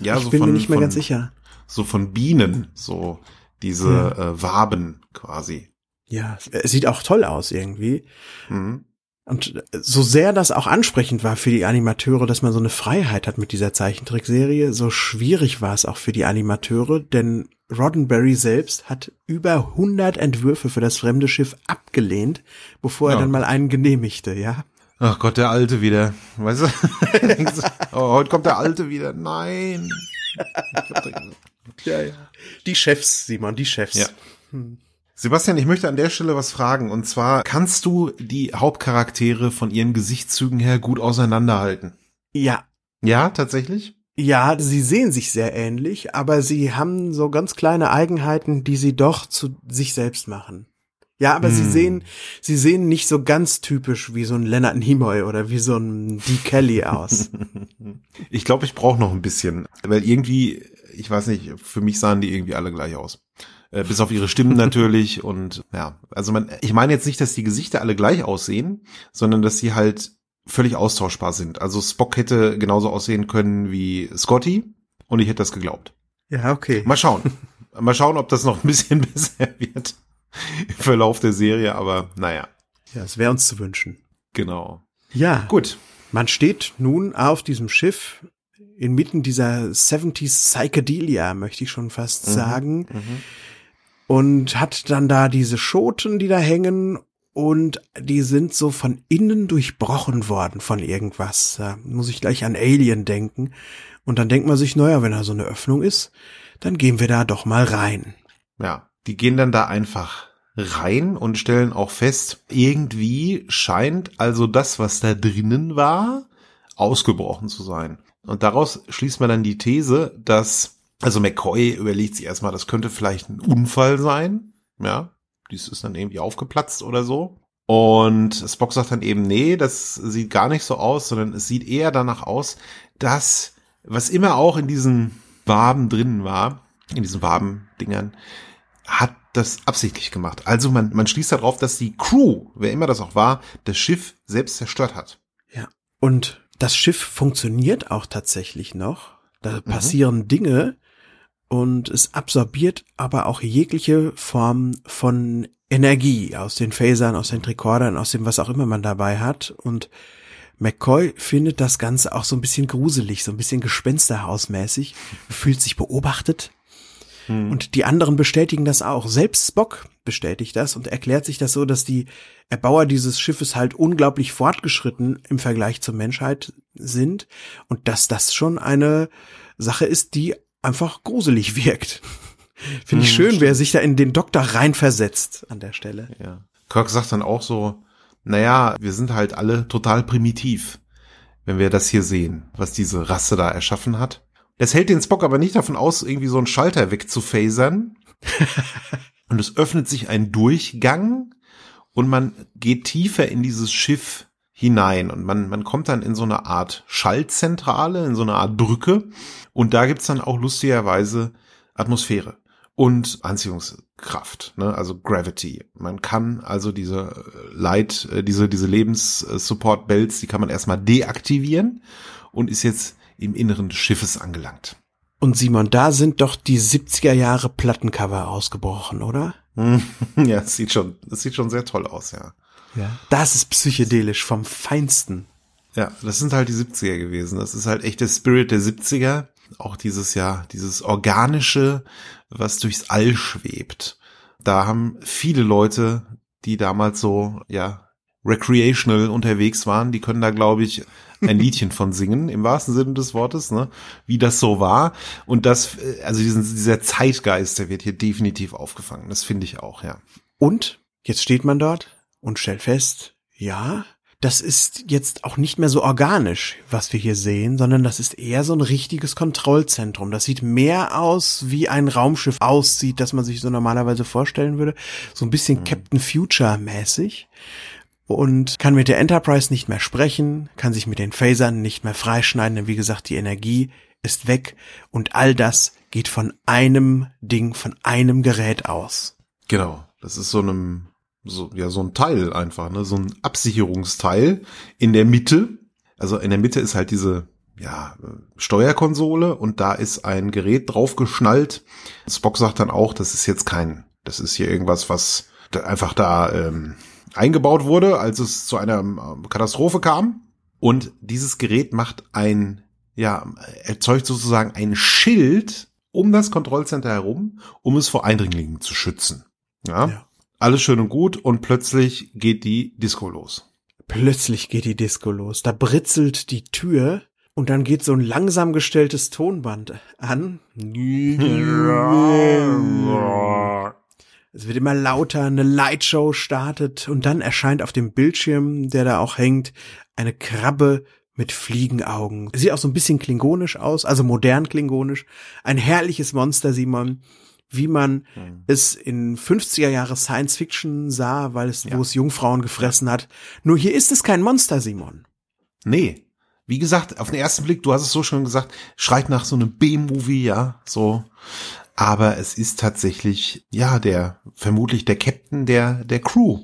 Ja, ich so bin von, mir nicht mehr von, ganz sicher. So von Bienen, so diese ja. äh, Waben quasi. Ja, es sieht auch toll aus irgendwie. Mhm. Und so sehr das auch ansprechend war für die Animateure, dass man so eine Freiheit hat mit dieser Zeichentrickserie, so schwierig war es auch für die Animateure, denn Roddenberry selbst hat über 100 Entwürfe für das fremde Schiff abgelehnt, bevor ja. er dann mal einen genehmigte, ja. Ach Gott, der Alte wieder. Weißt du? oh, heute kommt der Alte wieder. Nein. ja, ja. Die Chefs, Simon, die Chefs. Ja. Hm. Sebastian, ich möchte an der Stelle was fragen. Und zwar, kannst du die Hauptcharaktere von ihren Gesichtszügen her gut auseinanderhalten? Ja. Ja, tatsächlich? Ja, sie sehen sich sehr ähnlich, aber sie haben so ganz kleine Eigenheiten, die sie doch zu sich selbst machen. Ja, aber hm. sie sehen, sie sehen nicht so ganz typisch wie so ein Leonard Nimoy oder wie so ein Dee Kelly aus. ich glaube, ich brauche noch ein bisschen, weil irgendwie, ich weiß nicht, für mich sahen die irgendwie alle gleich aus. Äh, bis auf ihre Stimmen natürlich und ja, also man, ich meine jetzt nicht, dass die Gesichter alle gleich aussehen, sondern dass sie halt völlig austauschbar sind. Also Spock hätte genauso aussehen können wie Scotty und ich hätte das geglaubt. Ja, okay. Mal schauen. Mal schauen, ob das noch ein bisschen besser wird im Verlauf der Serie, aber naja. Ja, es wäre uns zu wünschen. Genau. Ja. Gut. Man steht nun auf diesem Schiff inmitten dieser 70s Psychedelia, möchte ich schon fast mhm. sagen. Mhm. Und hat dann da diese Schoten, die da hängen und die sind so von innen durchbrochen worden von irgendwas. Da muss ich gleich an Alien denken. Und dann denkt man sich, naja, wenn da so eine Öffnung ist, dann gehen wir da doch mal rein. Ja, die gehen dann da einfach rein und stellen auch fest, irgendwie scheint also das, was da drinnen war, ausgebrochen zu sein. Und daraus schließt man dann die These, dass, also McCoy überlegt sich erstmal, das könnte vielleicht ein Unfall sein. Ja, dies ist dann irgendwie aufgeplatzt oder so. Und Spock sagt dann eben, nee, das sieht gar nicht so aus, sondern es sieht eher danach aus, dass was immer auch in diesen Waben drinnen war, in diesen Wabendingern, hat das absichtlich gemacht. Also man, man schließt darauf, dass die Crew, wer immer das auch war, das Schiff selbst zerstört hat. Ja. Und das Schiff funktioniert auch tatsächlich noch. Da mhm. passieren Dinge und es absorbiert aber auch jegliche Form von Energie aus den Phasern, aus den Tricordern, aus dem was auch immer man dabei hat und McCoy findet das Ganze auch so ein bisschen gruselig, so ein bisschen gespensterhausmäßig, fühlt sich beobachtet. Hm. Und die anderen bestätigen das auch. Selbst Spock bestätigt das und erklärt sich das so, dass die Erbauer dieses Schiffes halt unglaublich fortgeschritten im Vergleich zur Menschheit sind und dass das schon eine Sache ist, die einfach gruselig wirkt. Finde ich hm, schön, stimmt. wer sich da in den Doktor reinversetzt an der Stelle. Ja. Kirk sagt dann auch so, naja, wir sind halt alle total primitiv, wenn wir das hier sehen, was diese Rasse da erschaffen hat. Das hält den Spock aber nicht davon aus, irgendwie so einen Schalter wegzufasern. und es öffnet sich ein Durchgang und man geht tiefer in dieses Schiff hinein und man, man kommt dann in so eine Art Schaltzentrale, in so eine Art Brücke und da gibt's dann auch lustigerweise Atmosphäre und Anziehungskraft, ne? also Gravity. Man kann also diese Light, äh, diese, diese Lebenssupport-Bells, die kann man erstmal deaktivieren und ist jetzt im Inneren des Schiffes angelangt. Und Simon, da sind doch die 70er Jahre Plattencover ausgebrochen, oder? ja, es sieht schon, es sieht schon sehr toll aus, ja. Ja. Das ist psychedelisch vom Feinsten. Ja, das sind halt die 70er gewesen. Das ist halt echt der Spirit der 70er auch dieses Jahr, dieses organische, was durchs All schwebt. Da haben viele Leute, die damals so, ja, recreational unterwegs waren, die können da, glaube ich, ein Liedchen von singen, im wahrsten Sinne des Wortes, ne, wie das so war. Und das, also diesen, dieser Zeitgeist, der wird hier definitiv aufgefangen. Das finde ich auch, ja. Und jetzt steht man dort und stellt fest, ja, das ist jetzt auch nicht mehr so organisch, was wir hier sehen, sondern das ist eher so ein richtiges Kontrollzentrum. Das sieht mehr aus, wie ein Raumschiff aussieht, das man sich so normalerweise vorstellen würde. So ein bisschen mhm. Captain Future mäßig. Und kann mit der Enterprise nicht mehr sprechen, kann sich mit den Phasern nicht mehr freischneiden, denn wie gesagt, die Energie ist weg und all das geht von einem Ding, von einem Gerät aus. Genau. Das ist so einem so, ja, so ein Teil einfach, ne, so ein Absicherungsteil in der Mitte. Also in der Mitte ist halt diese, ja, Steuerkonsole und da ist ein Gerät draufgeschnallt. Spock sagt dann auch, das ist jetzt kein, das ist hier irgendwas, was einfach da ähm, eingebaut wurde, als es zu einer ähm, Katastrophe kam. Und dieses Gerät macht ein, ja, erzeugt sozusagen ein Schild um das Kontrollcenter herum, um es vor Eindringlingen zu schützen. Ja. ja. Alles schön und gut und plötzlich geht die Disco los. Plötzlich geht die Disco los. Da britzelt die Tür und dann geht so ein langsam gestelltes Tonband an. Es wird immer lauter, eine Lightshow startet und dann erscheint auf dem Bildschirm, der da auch hängt, eine Krabbe mit Fliegenaugen. Sieht auch so ein bisschen klingonisch aus, also modern klingonisch. Ein herrliches Monster, Simon wie man hm. es in 50er Jahre Science Fiction sah, weil es, ja. wo es Jungfrauen gefressen hat. Nur hier ist es kein Monster, Simon. Nee. Wie gesagt, auf den ersten Blick, du hast es so schon gesagt, schreit nach so einem B-Movie, ja, so. Aber es ist tatsächlich, ja, der, vermutlich der Captain der, der Crew,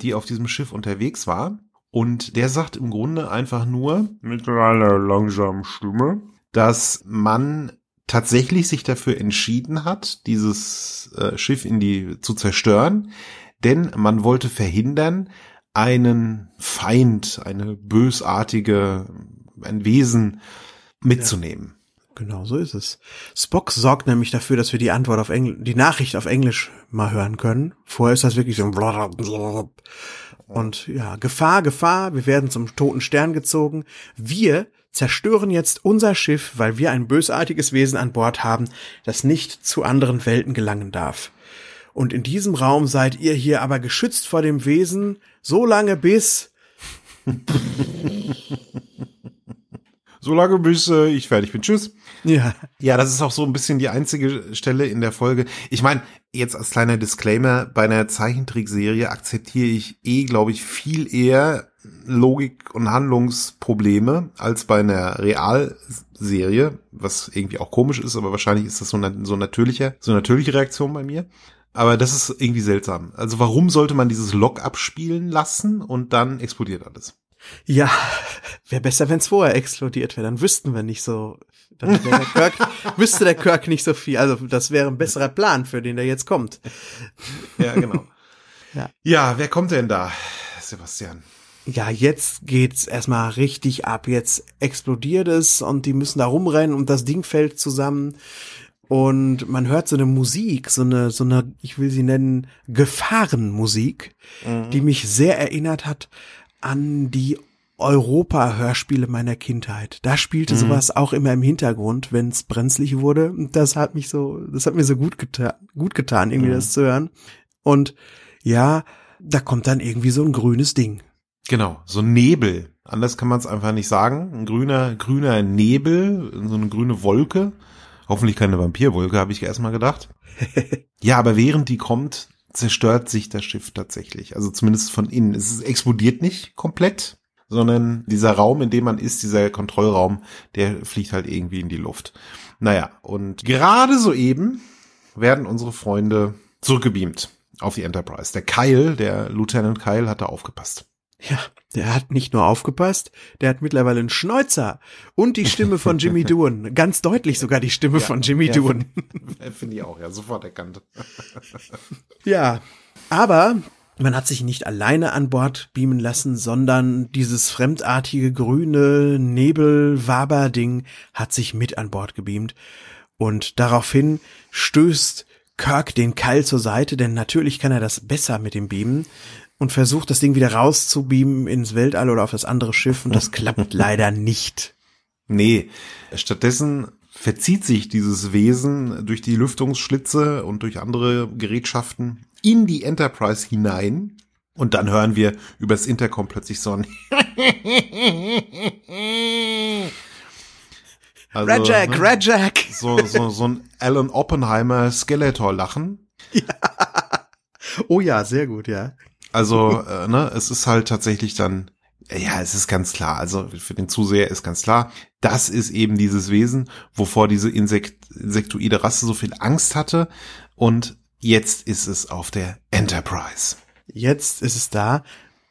die auf diesem Schiff unterwegs war. Und der sagt im Grunde einfach nur, mit einer langsamen Stimme, dass man tatsächlich sich dafür entschieden hat, dieses äh, Schiff in die zu zerstören, denn man wollte verhindern, einen Feind, eine bösartige, ein Wesen mitzunehmen. Ja, genau, so ist es. Spock sorgt nämlich dafür, dass wir die Antwort auf Englisch, die Nachricht auf Englisch mal hören können. Vorher ist das wirklich so und ja, Gefahr, Gefahr, wir werden zum toten Stern gezogen. Wir zerstören jetzt unser Schiff, weil wir ein bösartiges Wesen an Bord haben, das nicht zu anderen Welten gelangen darf. Und in diesem Raum seid ihr hier aber geschützt vor dem Wesen, so lange bis. so lange bis äh, ich fertig bin. Tschüss. Ja. Ja, das ist auch so ein bisschen die einzige Stelle in der Folge. Ich meine, jetzt als kleiner Disclaimer, bei einer Zeichentrickserie akzeptiere ich eh, glaube ich, viel eher Logik- und Handlungsprobleme als bei einer Realserie, was irgendwie auch komisch ist, aber wahrscheinlich ist das so eine so natürliche, so natürliche Reaktion bei mir. Aber das ist irgendwie seltsam. Also warum sollte man dieses Log abspielen lassen und dann explodiert alles? Ja, wäre besser, wenn es vorher explodiert wäre. Dann wüssten wir nicht so. Dann der Kirk, wüsste der Kirk nicht so viel. Also das wäre ein besserer Plan für den, der jetzt kommt. Ja, genau. ja. ja, wer kommt denn da, Sebastian? ja, jetzt geht's erstmal richtig ab. Jetzt explodiert es und die müssen da rumrennen und das Ding fällt zusammen. Und man hört so eine Musik, so eine, so eine, ich will sie nennen, Gefahrenmusik, mhm. die mich sehr erinnert hat an die Europa-Hörspiele meiner Kindheit. Da spielte mhm. sowas auch immer im Hintergrund, wenn es brenzlig wurde. Und das hat mich so, das hat mir so gut getan, gut getan, irgendwie mhm. das zu hören. Und ja, da kommt dann irgendwie so ein grünes Ding. Genau, so Nebel. Anders kann man es einfach nicht sagen. Ein grüner, grüner Nebel, so eine grüne Wolke. Hoffentlich keine Vampirwolke, habe ich erstmal gedacht. ja, aber während die kommt, zerstört sich das Schiff tatsächlich. Also zumindest von innen. Es explodiert nicht komplett, sondern dieser Raum, in dem man ist, dieser Kontrollraum, der fliegt halt irgendwie in die Luft. Naja, und gerade soeben werden unsere Freunde zurückgebeamt auf die Enterprise. Der Kyle, der Lieutenant Kyle, hat da aufgepasst. Ja, der hat nicht nur aufgepasst, der hat mittlerweile einen Schnäuzer und die Stimme von Jimmy Doohan. Ganz deutlich sogar die Stimme ja, von Jimmy ja, Doohan. Finde ich auch, ja, sofort erkannt. ja, aber man hat sich nicht alleine an Bord beamen lassen, sondern dieses fremdartige grüne Nebelwaberding hat sich mit an Bord gebeamt. Und daraufhin stößt Kirk den Keil zur Seite, denn natürlich kann er das besser mit dem Beamen und versucht, das Ding wieder rauszubeamen ins Weltall oder auf das andere Schiff und das klappt leider nicht. Nee, stattdessen verzieht sich dieses Wesen durch die Lüftungsschlitze und durch andere Gerätschaften in die Enterprise hinein. Und dann hören wir übers Intercom plötzlich so ein also, Rajak, ne, Rajak. So, so, so ein Alan Oppenheimer Skeletor-Lachen. Ja. Oh ja, sehr gut, ja. Also, äh, ne, es ist halt tatsächlich dann, ja, es ist ganz klar, also für den Zuseher ist ganz klar, das ist eben dieses Wesen, wovor diese Insekt insektoide Rasse so viel Angst hatte und jetzt ist es auf der Enterprise. Jetzt ist es da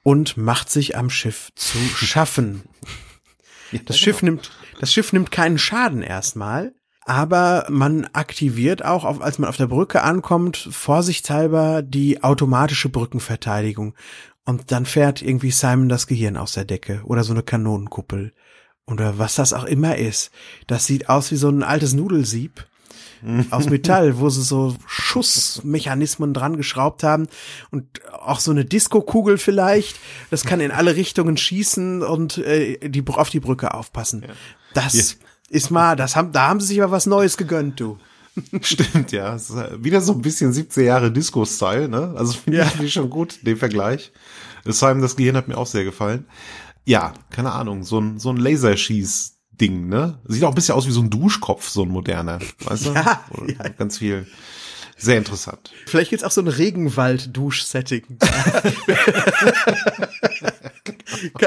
und macht sich am Schiff zu schaffen. ja, das Schiff genau. nimmt, das Schiff nimmt keinen Schaden erstmal, aber man aktiviert auch, auf, als man auf der Brücke ankommt, vorsichtshalber die automatische Brückenverteidigung. Und dann fährt irgendwie Simon das Gehirn aus der Decke oder so eine Kanonenkuppel. Oder was das auch immer ist. Das sieht aus wie so ein altes Nudelsieb aus Metall, wo sie so Schussmechanismen dran geschraubt haben und auch so eine Disco-Kugel vielleicht. Das kann in alle Richtungen schießen und äh, die auf die Brücke aufpassen. Ja. Das ja. Ist mal, das haben, da haben sie sich aber was Neues gegönnt, du. Stimmt, ja. wieder so ein bisschen 17 Jahre Disco-Style, ne? Also finde ja. ich schon gut, den Vergleich. Simon, das Gehirn hat mir auch sehr gefallen. Ja, keine Ahnung, so ein, so ein Laserschieß-Ding, ne? Sieht auch ein bisschen aus wie so ein Duschkopf, so ein moderner, weißt du? Ja, ja. Ganz viel, Sehr interessant. Vielleicht gibt's auch so ein Regenwald-Dusch-Setting.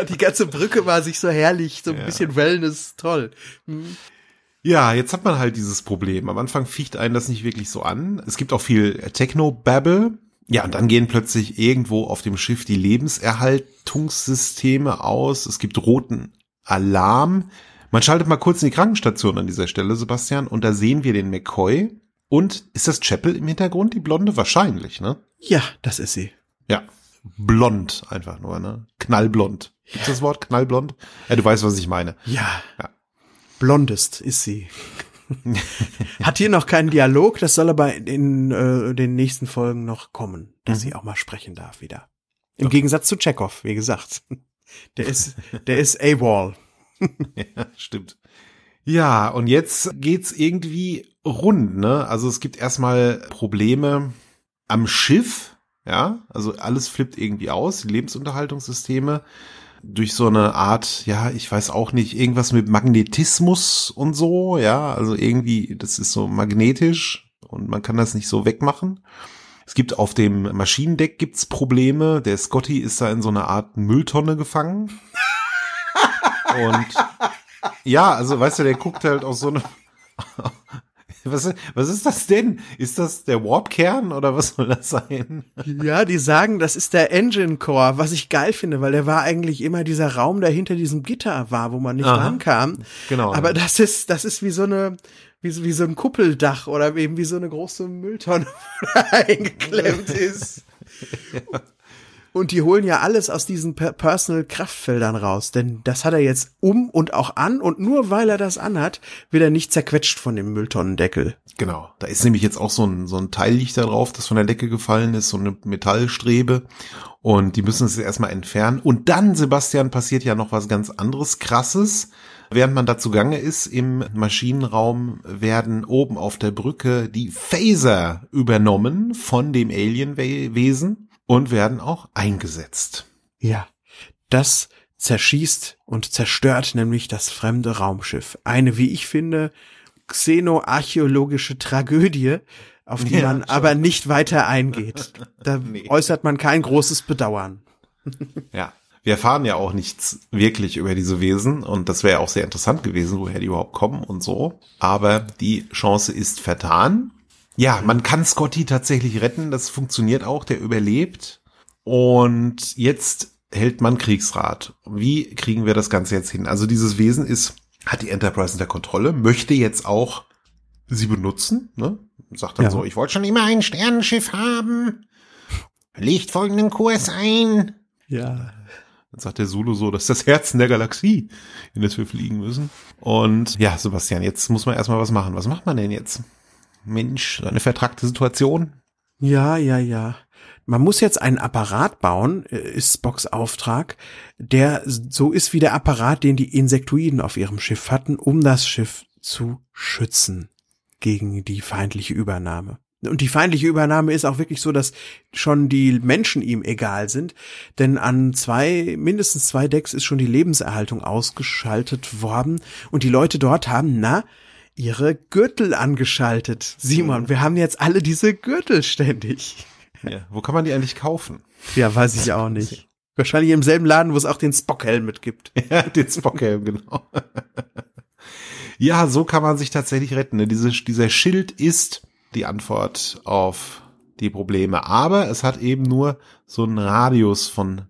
Die ganze Brücke war sich so herrlich, so ein ja. bisschen Wellness, toll. Hm. Ja, jetzt hat man halt dieses Problem. Am Anfang ficht einen das nicht wirklich so an. Es gibt auch viel Techno-Babble. Ja, und dann gehen plötzlich irgendwo auf dem Schiff die Lebenserhaltungssysteme aus. Es gibt roten Alarm. Man schaltet mal kurz in die Krankenstation an dieser Stelle, Sebastian, und da sehen wir den McCoy. Und ist das Chapel im Hintergrund, die Blonde? Wahrscheinlich, ne? Ja, das ist sie. Ja. Blond einfach nur, ne? Knallblond. Gibt's das Wort? Knallblond? Ja, du weißt, was ich meine. Ja. ja. Blondest ist sie. Hat hier noch keinen Dialog, das soll aber in äh, den nächsten Folgen noch kommen, dass mhm. sie auch mal sprechen darf wieder. Im okay. Gegensatz zu Chekhov, wie gesagt. Der ist, der ist A-Wall. ja, stimmt. Ja, und jetzt geht's irgendwie rund, ne? Also es gibt erstmal Probleme am Schiff, ja? Also alles flippt irgendwie aus, die Lebensunterhaltungssysteme durch so eine Art, ja, ich weiß auch nicht, irgendwas mit Magnetismus und so, ja, also irgendwie, das ist so magnetisch und man kann das nicht so wegmachen. Es gibt auf dem Maschinendeck gibt's Probleme. Der Scotty ist da in so einer Art Mülltonne gefangen. Und ja, also weißt du, der guckt halt aus so eine was, was ist das denn? Ist das der Warp-Kern oder was soll das sein? Ja, die sagen, das ist der Engine Core, was ich geil finde, weil der war eigentlich immer dieser Raum, der hinter diesem Gitter war, wo man nicht Aha, rankam. Genau. Aber ja. das ist, das ist wie so eine, wie, wie so ein Kuppeldach oder eben wie so eine große Mülltonne, wo da eingeklemmt ist. ja. Und die holen ja alles aus diesen Personal Kraftfeldern raus, denn das hat er jetzt um und auch an und nur weil er das anhat, wird er nicht zerquetscht von dem Mülltonnendeckel. Genau, da ist nämlich jetzt auch so ein, so ein Teillicht da drauf, das von der Decke gefallen ist, so eine Metallstrebe und die müssen es erstmal entfernen. Und dann, Sebastian, passiert ja noch was ganz anderes, krasses. Während man da zugange ist im Maschinenraum, werden oben auf der Brücke die Phaser übernommen von dem Alienwesen und werden auch eingesetzt. Ja, das zerschießt und zerstört nämlich das fremde Raumschiff. Eine, wie ich finde, xenoarchäologische Tragödie, auf die ja, man schon. aber nicht weiter eingeht. Da nee. äußert man kein großes Bedauern. ja. Wir erfahren ja auch nichts wirklich über diese Wesen und das wäre auch sehr interessant gewesen, woher die überhaupt kommen und so. Aber die Chance ist vertan. Ja, man kann Scotty tatsächlich retten, das funktioniert auch, der überlebt. Und jetzt hält man Kriegsrat. Wie kriegen wir das Ganze jetzt hin? Also dieses Wesen ist, hat die Enterprise unter Kontrolle, möchte jetzt auch sie benutzen, ne? Sagt dann ja. so, ich wollte schon immer ein Sternenschiff haben. Legt folgenden Kurs ein. Ja. Dann sagt der Zulu so, das ist das Herzen der Galaxie, in das wir fliegen müssen. Und ja, Sebastian, jetzt muss man erstmal was machen. Was macht man denn jetzt? Mensch, eine vertragte Situation. Ja, ja, ja. Man muss jetzt einen Apparat bauen, äh, ist Spocks Auftrag, der so ist wie der Apparat, den die Insektoiden auf ihrem Schiff hatten, um das Schiff zu schützen gegen die feindliche Übernahme. Und die feindliche Übernahme ist auch wirklich so, dass schon die Menschen ihm egal sind, denn an zwei, mindestens zwei Decks ist schon die Lebenserhaltung ausgeschaltet worden und die Leute dort haben, na, ihre Gürtel angeschaltet. Simon, wir haben jetzt alle diese Gürtel ständig. Ja, wo kann man die eigentlich kaufen? Ja, weiß ich auch nicht. Wahrscheinlich im selben Laden, wo es auch den Spockhelm mit gibt. Ja, den Spockhelm, genau. ja, so kann man sich tatsächlich retten. Ne? Diese, dieser Schild ist die Antwort auf die Probleme. Aber es hat eben nur so einen Radius von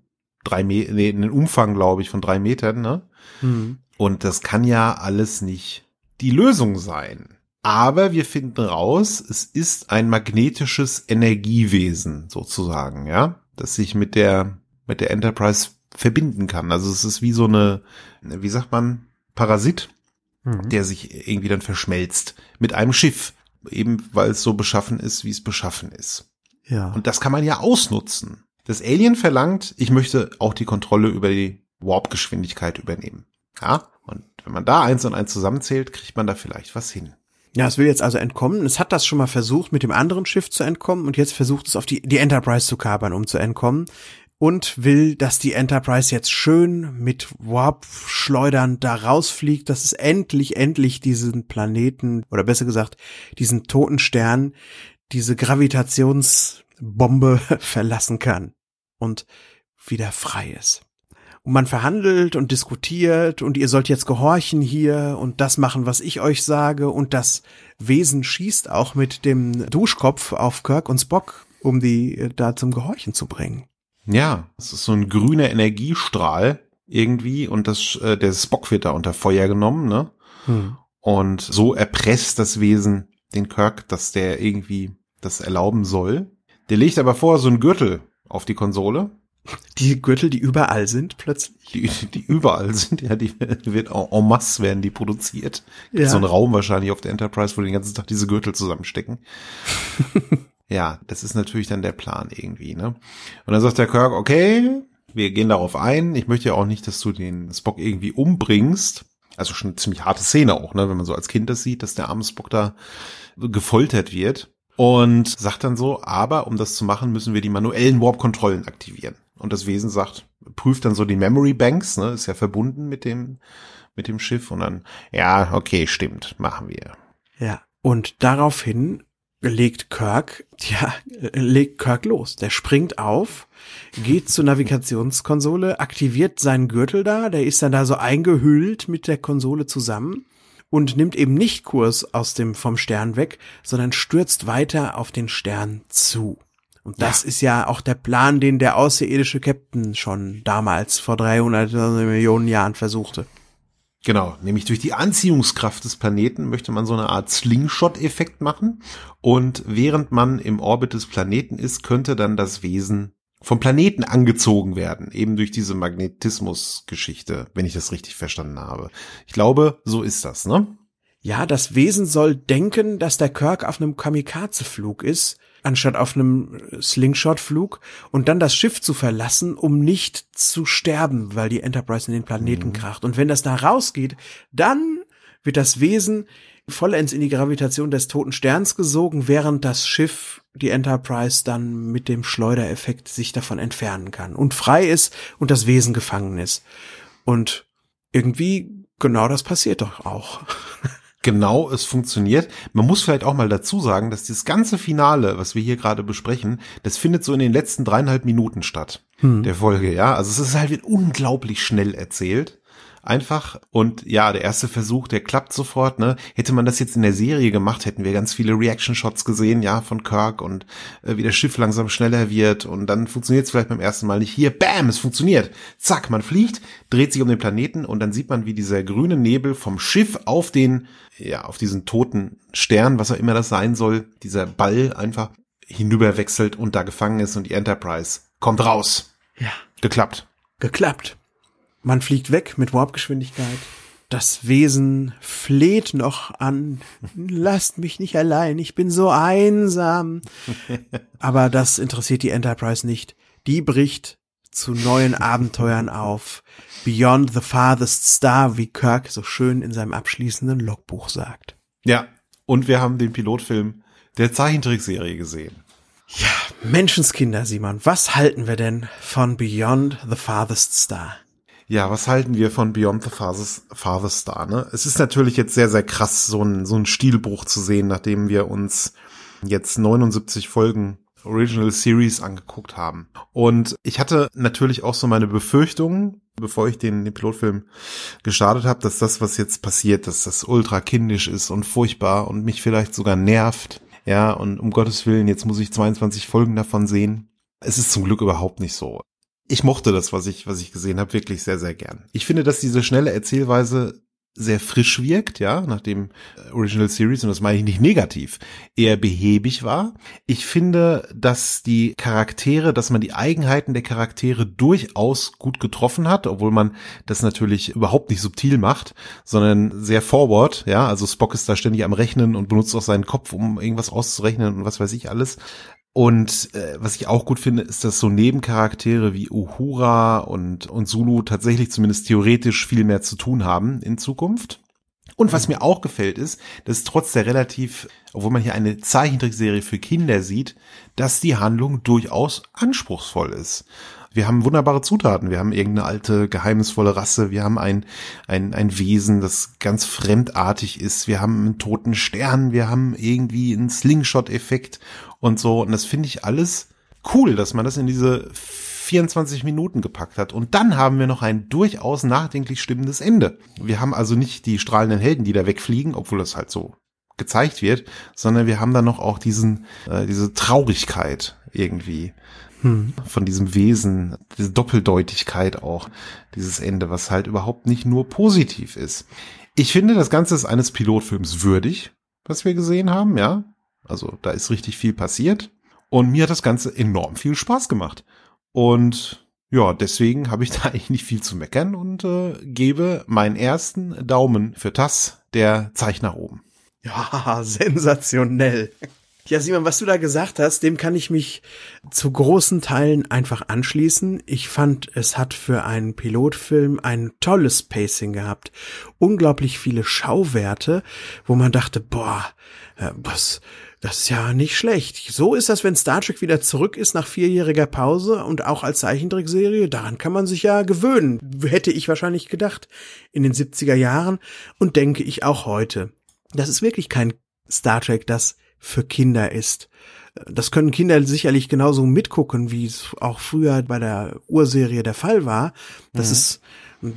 drei Meter, nee, einen Umfang, glaube ich, von drei Metern, ne? Mhm. Und das kann ja alles nicht die Lösung sein. Aber wir finden raus, es ist ein magnetisches Energiewesen sozusagen, ja, das sich mit der, mit der Enterprise verbinden kann. Also es ist wie so eine, wie sagt man, Parasit, mhm. der sich irgendwie dann verschmelzt mit einem Schiff, eben weil es so beschaffen ist, wie es beschaffen ist. Ja. Und das kann man ja ausnutzen. Das Alien verlangt, ich möchte auch die Kontrolle über die Warp-Geschwindigkeit übernehmen. Ja, wenn man da eins und eins zusammenzählt, kriegt man da vielleicht was hin. Ja, es will jetzt also entkommen. Es hat das schon mal versucht, mit dem anderen Schiff zu entkommen und jetzt versucht es auf die, die Enterprise zu kapern, um zu entkommen. Und will, dass die Enterprise jetzt schön mit Warp-Schleudern da rausfliegt, dass es endlich, endlich diesen Planeten, oder besser gesagt, diesen toten Stern, diese Gravitationsbombe verlassen kann und wieder frei ist. Und man verhandelt und diskutiert und ihr sollt jetzt gehorchen hier und das machen, was ich euch sage und das Wesen schießt auch mit dem Duschkopf auf Kirk und Spock, um die äh, da zum Gehorchen zu bringen. Ja, es ist so ein grüner Energiestrahl irgendwie und das, äh, der Spock wird da unter Feuer genommen, ne? Hm. Und so erpresst das Wesen den Kirk, dass der irgendwie das erlauben soll. Der legt aber vor so einen Gürtel auf die Konsole die Gürtel, die überall sind, plötzlich. Die, die überall sind, ja, die wird en masse werden die produziert. Gibt ja. so einen Raum wahrscheinlich auf der Enterprise, wo die den ganzen Tag diese Gürtel zusammenstecken. ja, das ist natürlich dann der Plan irgendwie, ne? Und dann sagt der Kirk, okay, wir gehen darauf ein. Ich möchte ja auch nicht, dass du den Spock irgendwie umbringst. Also schon eine ziemlich harte Szene auch, ne, wenn man so als Kind das sieht, dass der arme Spock da gefoltert wird. Und sagt dann so, aber um das zu machen, müssen wir die manuellen Warp-Kontrollen aktivieren. Und das Wesen sagt, prüft dann so die Memory Banks, ne, ist ja verbunden mit dem, mit dem Schiff und dann, ja, okay, stimmt, machen wir. Ja. Und daraufhin legt Kirk, ja, legt Kirk los. Der springt auf, geht zur Navigationskonsole, aktiviert seinen Gürtel da, der ist dann da so eingehüllt mit der Konsole zusammen und nimmt eben nicht Kurs aus dem, vom Stern weg, sondern stürzt weiter auf den Stern zu. Und das ja. ist ja auch der Plan, den der außerirdische Captain schon damals vor 300 Millionen Jahren versuchte. Genau, nämlich durch die Anziehungskraft des Planeten möchte man so eine Art Slingshot-Effekt machen. Und während man im Orbit des Planeten ist, könnte dann das Wesen vom Planeten angezogen werden, eben durch diese Magnetismus-Geschichte, wenn ich das richtig verstanden habe. Ich glaube, so ist das, ne? Ja, das Wesen soll denken, dass der Kirk auf einem Kamikaze-Flug ist anstatt auf einem Slingshot-Flug und dann das Schiff zu verlassen, um nicht zu sterben, weil die Enterprise in den Planeten mhm. kracht. Und wenn das da rausgeht, dann wird das Wesen vollends in die Gravitation des toten Sterns gesogen, während das Schiff, die Enterprise, dann mit dem Schleudereffekt sich davon entfernen kann und frei ist und das Wesen gefangen ist. Und irgendwie genau das passiert doch auch. genau es funktioniert. Man muss vielleicht auch mal dazu sagen, dass das ganze Finale, was wir hier gerade besprechen, das findet so in den letzten dreieinhalb Minuten statt hm. der Folge, ja. Also es ist halt unglaublich schnell erzählt einfach. Und ja, der erste Versuch, der klappt sofort, ne? Hätte man das jetzt in der Serie gemacht, hätten wir ganz viele Reaction-Shots gesehen, ja, von Kirk und äh, wie das Schiff langsam schneller wird und dann funktioniert es vielleicht beim ersten Mal nicht. Hier, bam, es funktioniert. Zack, man fliegt, dreht sich um den Planeten und dann sieht man, wie dieser grüne Nebel vom Schiff auf den, ja, auf diesen toten Stern, was auch immer das sein soll, dieser Ball einfach hinüberwechselt und da gefangen ist und die Enterprise kommt raus. Ja. Geklappt. Geklappt. Man fliegt weg mit Warpgeschwindigkeit. Das Wesen fleht noch an, lasst mich nicht allein, ich bin so einsam. Aber das interessiert die Enterprise nicht. Die bricht zu neuen Abenteuern auf. Beyond the farthest star, wie Kirk so schön in seinem abschließenden Logbuch sagt. Ja, und wir haben den Pilotfilm der Zeichentrickserie gesehen. Ja, Menschenskinder, Simon, was halten wir denn von Beyond the farthest star? Ja, was halten wir von Beyond the Farthest Star? Ne? Es ist natürlich jetzt sehr, sehr krass, so ein, so ein Stilbruch zu sehen, nachdem wir uns jetzt 79 Folgen Original Series angeguckt haben. Und ich hatte natürlich auch so meine Befürchtungen, bevor ich den, den Pilotfilm gestartet habe, dass das, was jetzt passiert, dass das ultra kindisch ist und furchtbar und mich vielleicht sogar nervt. Ja, und um Gottes Willen, jetzt muss ich 22 Folgen davon sehen. Es ist zum Glück überhaupt nicht so ich mochte das, was ich, was ich gesehen habe, wirklich sehr, sehr gern. Ich finde, dass diese schnelle Erzählweise sehr frisch wirkt, ja, nach dem äh, Original Series, und das meine ich nicht negativ, eher behäbig war. Ich finde, dass die Charaktere, dass man die Eigenheiten der Charaktere durchaus gut getroffen hat, obwohl man das natürlich überhaupt nicht subtil macht, sondern sehr forward, ja, also Spock ist da ständig am Rechnen und benutzt auch seinen Kopf, um irgendwas auszurechnen und was weiß ich alles. Und äh, was ich auch gut finde, ist, dass so Nebencharaktere wie Uhura und, und Zulu tatsächlich zumindest theoretisch viel mehr zu tun haben in Zukunft. Und was mir auch gefällt ist, dass trotz der relativ, obwohl man hier eine Zeichentrickserie für Kinder sieht, dass die Handlung durchaus anspruchsvoll ist. Wir haben wunderbare Zutaten. Wir haben irgendeine alte, geheimnisvolle Rasse. Wir haben ein, ein, ein Wesen, das ganz fremdartig ist. Wir haben einen toten Stern. Wir haben irgendwie einen Slingshot-Effekt und so. Und das finde ich alles cool, dass man das in diese 24 Minuten gepackt hat. Und dann haben wir noch ein durchaus nachdenklich stimmendes Ende. Wir haben also nicht die strahlenden Helden, die da wegfliegen, obwohl das halt so gezeigt wird, sondern wir haben dann noch auch diesen, äh, diese Traurigkeit irgendwie hm. von diesem Wesen, diese Doppeldeutigkeit auch, dieses Ende, was halt überhaupt nicht nur positiv ist. Ich finde, das Ganze ist eines Pilotfilms würdig, was wir gesehen haben, ja. Also da ist richtig viel passiert. Und mir hat das Ganze enorm viel Spaß gemacht. Und ja, deswegen habe ich da eigentlich nicht viel zu meckern und äh, gebe meinen ersten Daumen für das der Zeich nach oben. Ja, sensationell. Ja, Simon, was du da gesagt hast, dem kann ich mich zu großen Teilen einfach anschließen. Ich fand, es hat für einen Pilotfilm ein tolles Pacing gehabt. Unglaublich viele Schauwerte, wo man dachte, boah, äh, was, das ist ja nicht schlecht. So ist das, wenn Star Trek wieder zurück ist nach vierjähriger Pause und auch als Zeichentrickserie. Daran kann man sich ja gewöhnen. Hätte ich wahrscheinlich gedacht in den 70er Jahren und denke ich auch heute. Das ist wirklich kein Star Trek, das für Kinder ist. Das können Kinder sicherlich genauso mitgucken, wie es auch früher bei der Urserie der Fall war, dass mhm. es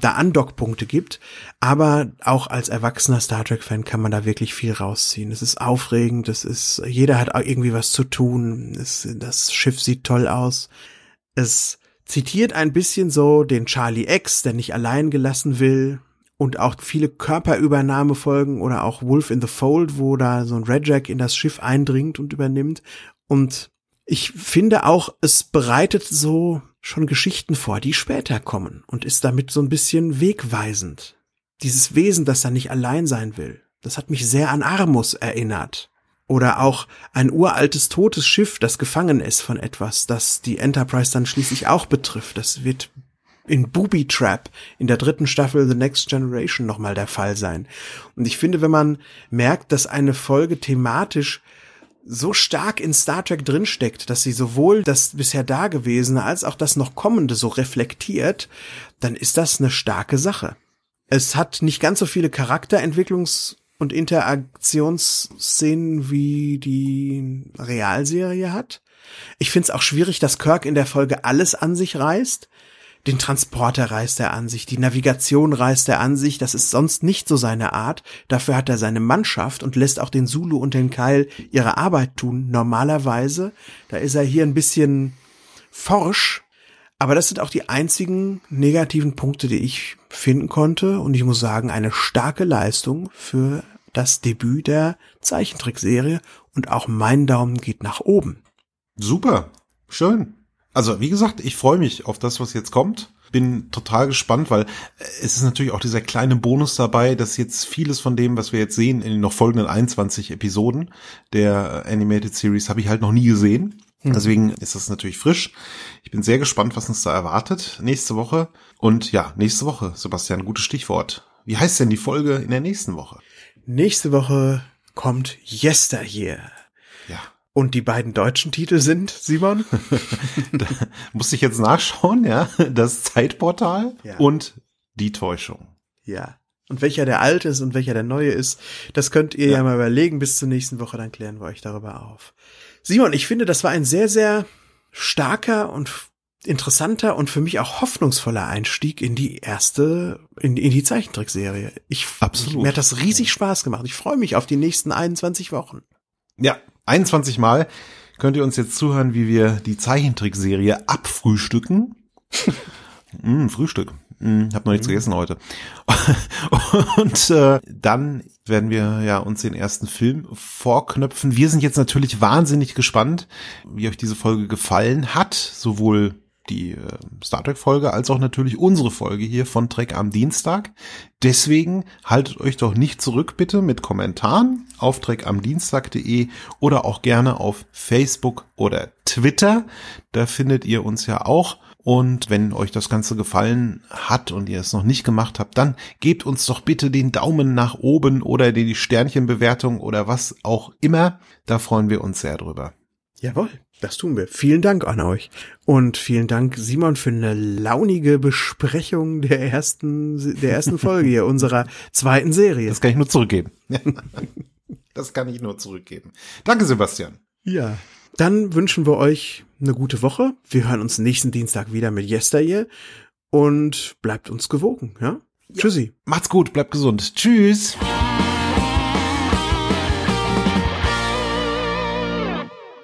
da Andockpunkte gibt. Aber auch als erwachsener Star Trek-Fan kann man da wirklich viel rausziehen. Es ist aufregend, es ist, jeder hat irgendwie was zu tun. Es, das Schiff sieht toll aus. Es zitiert ein bisschen so den Charlie X, der nicht allein gelassen will und auch viele Körperübernahmefolgen oder auch Wolf in the Fold, wo da so ein Redjack in das Schiff eindringt und übernimmt. Und ich finde auch, es bereitet so schon Geschichten vor, die später kommen und ist damit so ein bisschen wegweisend. Dieses Wesen, das da nicht allein sein will, das hat mich sehr an Armus erinnert. Oder auch ein uraltes totes Schiff, das gefangen ist von etwas, das die Enterprise dann schließlich auch betrifft. Das wird in Booby Trap in der dritten Staffel The Next Generation nochmal der Fall sein. Und ich finde, wenn man merkt, dass eine Folge thematisch so stark in Star Trek drinsteckt, dass sie sowohl das bisher Dagewesene als auch das noch Kommende so reflektiert, dann ist das eine starke Sache. Es hat nicht ganz so viele Charakterentwicklungs- und Interaktionsszenen wie die Realserie hat. Ich finde es auch schwierig, dass Kirk in der Folge alles an sich reißt. Den Transporter reißt er an sich, die Navigation reißt er an sich, das ist sonst nicht so seine Art. Dafür hat er seine Mannschaft und lässt auch den Zulu und den Keil ihre Arbeit tun. Normalerweise, da ist er hier ein bisschen forsch, aber das sind auch die einzigen negativen Punkte, die ich finden konnte. Und ich muss sagen, eine starke Leistung für das Debüt der Zeichentrickserie. Und auch mein Daumen geht nach oben. Super. Schön. Also, wie gesagt, ich freue mich auf das, was jetzt kommt. Bin total gespannt, weil es ist natürlich auch dieser kleine Bonus dabei, dass jetzt vieles von dem, was wir jetzt sehen in den noch folgenden 21 Episoden der Animated Series, habe ich halt noch nie gesehen. Mhm. Deswegen ist das natürlich frisch. Ich bin sehr gespannt, was uns da erwartet nächste Woche. Und ja, nächste Woche, Sebastian, gutes Stichwort. Wie heißt denn die Folge in der nächsten Woche? Nächste Woche kommt Yesteryear. Ja. Und die beiden deutschen Titel sind, Simon? da muss ich jetzt nachschauen, ja. Das Zeitportal ja. und die Täuschung. Ja. Und welcher der alte ist und welcher der neue ist, das könnt ihr ja, ja mal überlegen bis zur nächsten Woche, dann klären wir euch darüber auf. Simon, ich finde, das war ein sehr, sehr starker und interessanter und für mich auch hoffnungsvoller Einstieg in die erste, in, in die Zeichentrickserie. Ich, Absolut. mir hat das riesig Spaß gemacht. Ich freue mich auf die nächsten 21 Wochen. Ja, 21 Mal könnt ihr uns jetzt zuhören, wie wir die Zeichentrickserie abfrühstücken. mm, Frühstück. Mm, hab noch nichts mm. gegessen heute. Und äh, dann werden wir ja uns den ersten Film vorknöpfen. Wir sind jetzt natürlich wahnsinnig gespannt, wie euch diese Folge gefallen hat, sowohl die äh, Star Trek Folge als auch natürlich unsere Folge hier von Trek am Dienstag. Deswegen haltet euch doch nicht zurück bitte mit Kommentaren auf trekamdienstag.de oder auch gerne auf Facebook oder Twitter. Da findet ihr uns ja auch. Und wenn euch das Ganze gefallen hat und ihr es noch nicht gemacht habt, dann gebt uns doch bitte den Daumen nach oben oder die Sternchenbewertung oder was auch immer. Da freuen wir uns sehr drüber. Jawohl, das tun wir. Vielen Dank an euch. Und vielen Dank, Simon, für eine launige Besprechung der ersten, der ersten Folge hier unserer zweiten Serie. Das kann ich nur zurückgeben. Das kann ich nur zurückgeben. Danke, Sebastian. Ja. Dann wünschen wir euch eine gute Woche. Wir hören uns nächsten Dienstag wieder mit Yesteryear und bleibt uns gewogen, ja? ja. Tschüssi. Macht's gut, bleibt gesund. Tschüss.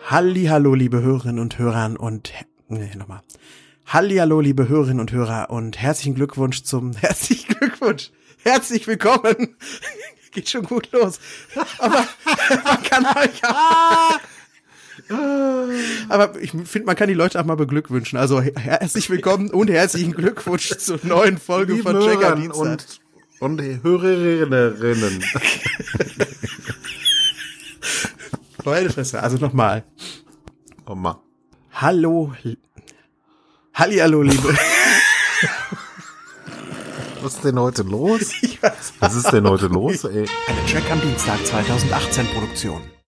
Hallo, liebe Hörerinnen und Hörer und nee, nochmal. Hallo, liebe Hörerinnen und Hörer und herzlichen Glückwunsch zum herzlichen Glückwunsch. Herzlich willkommen. Geht schon gut los. Aber man kann euch aber ich finde, man kann die Leute auch mal beglückwünschen. Also herzlich willkommen und herzlichen Glückwunsch zur neuen Folge Lieben von Checker Dienstag. Und, und Hörerinnen. Meine Fresse, also nochmal. Nochmal. Hallo. Hallihallo, liebe. Was ist denn heute los? Was ist denn heute los, ey? Eine Check am Dienstag 2018 Produktion.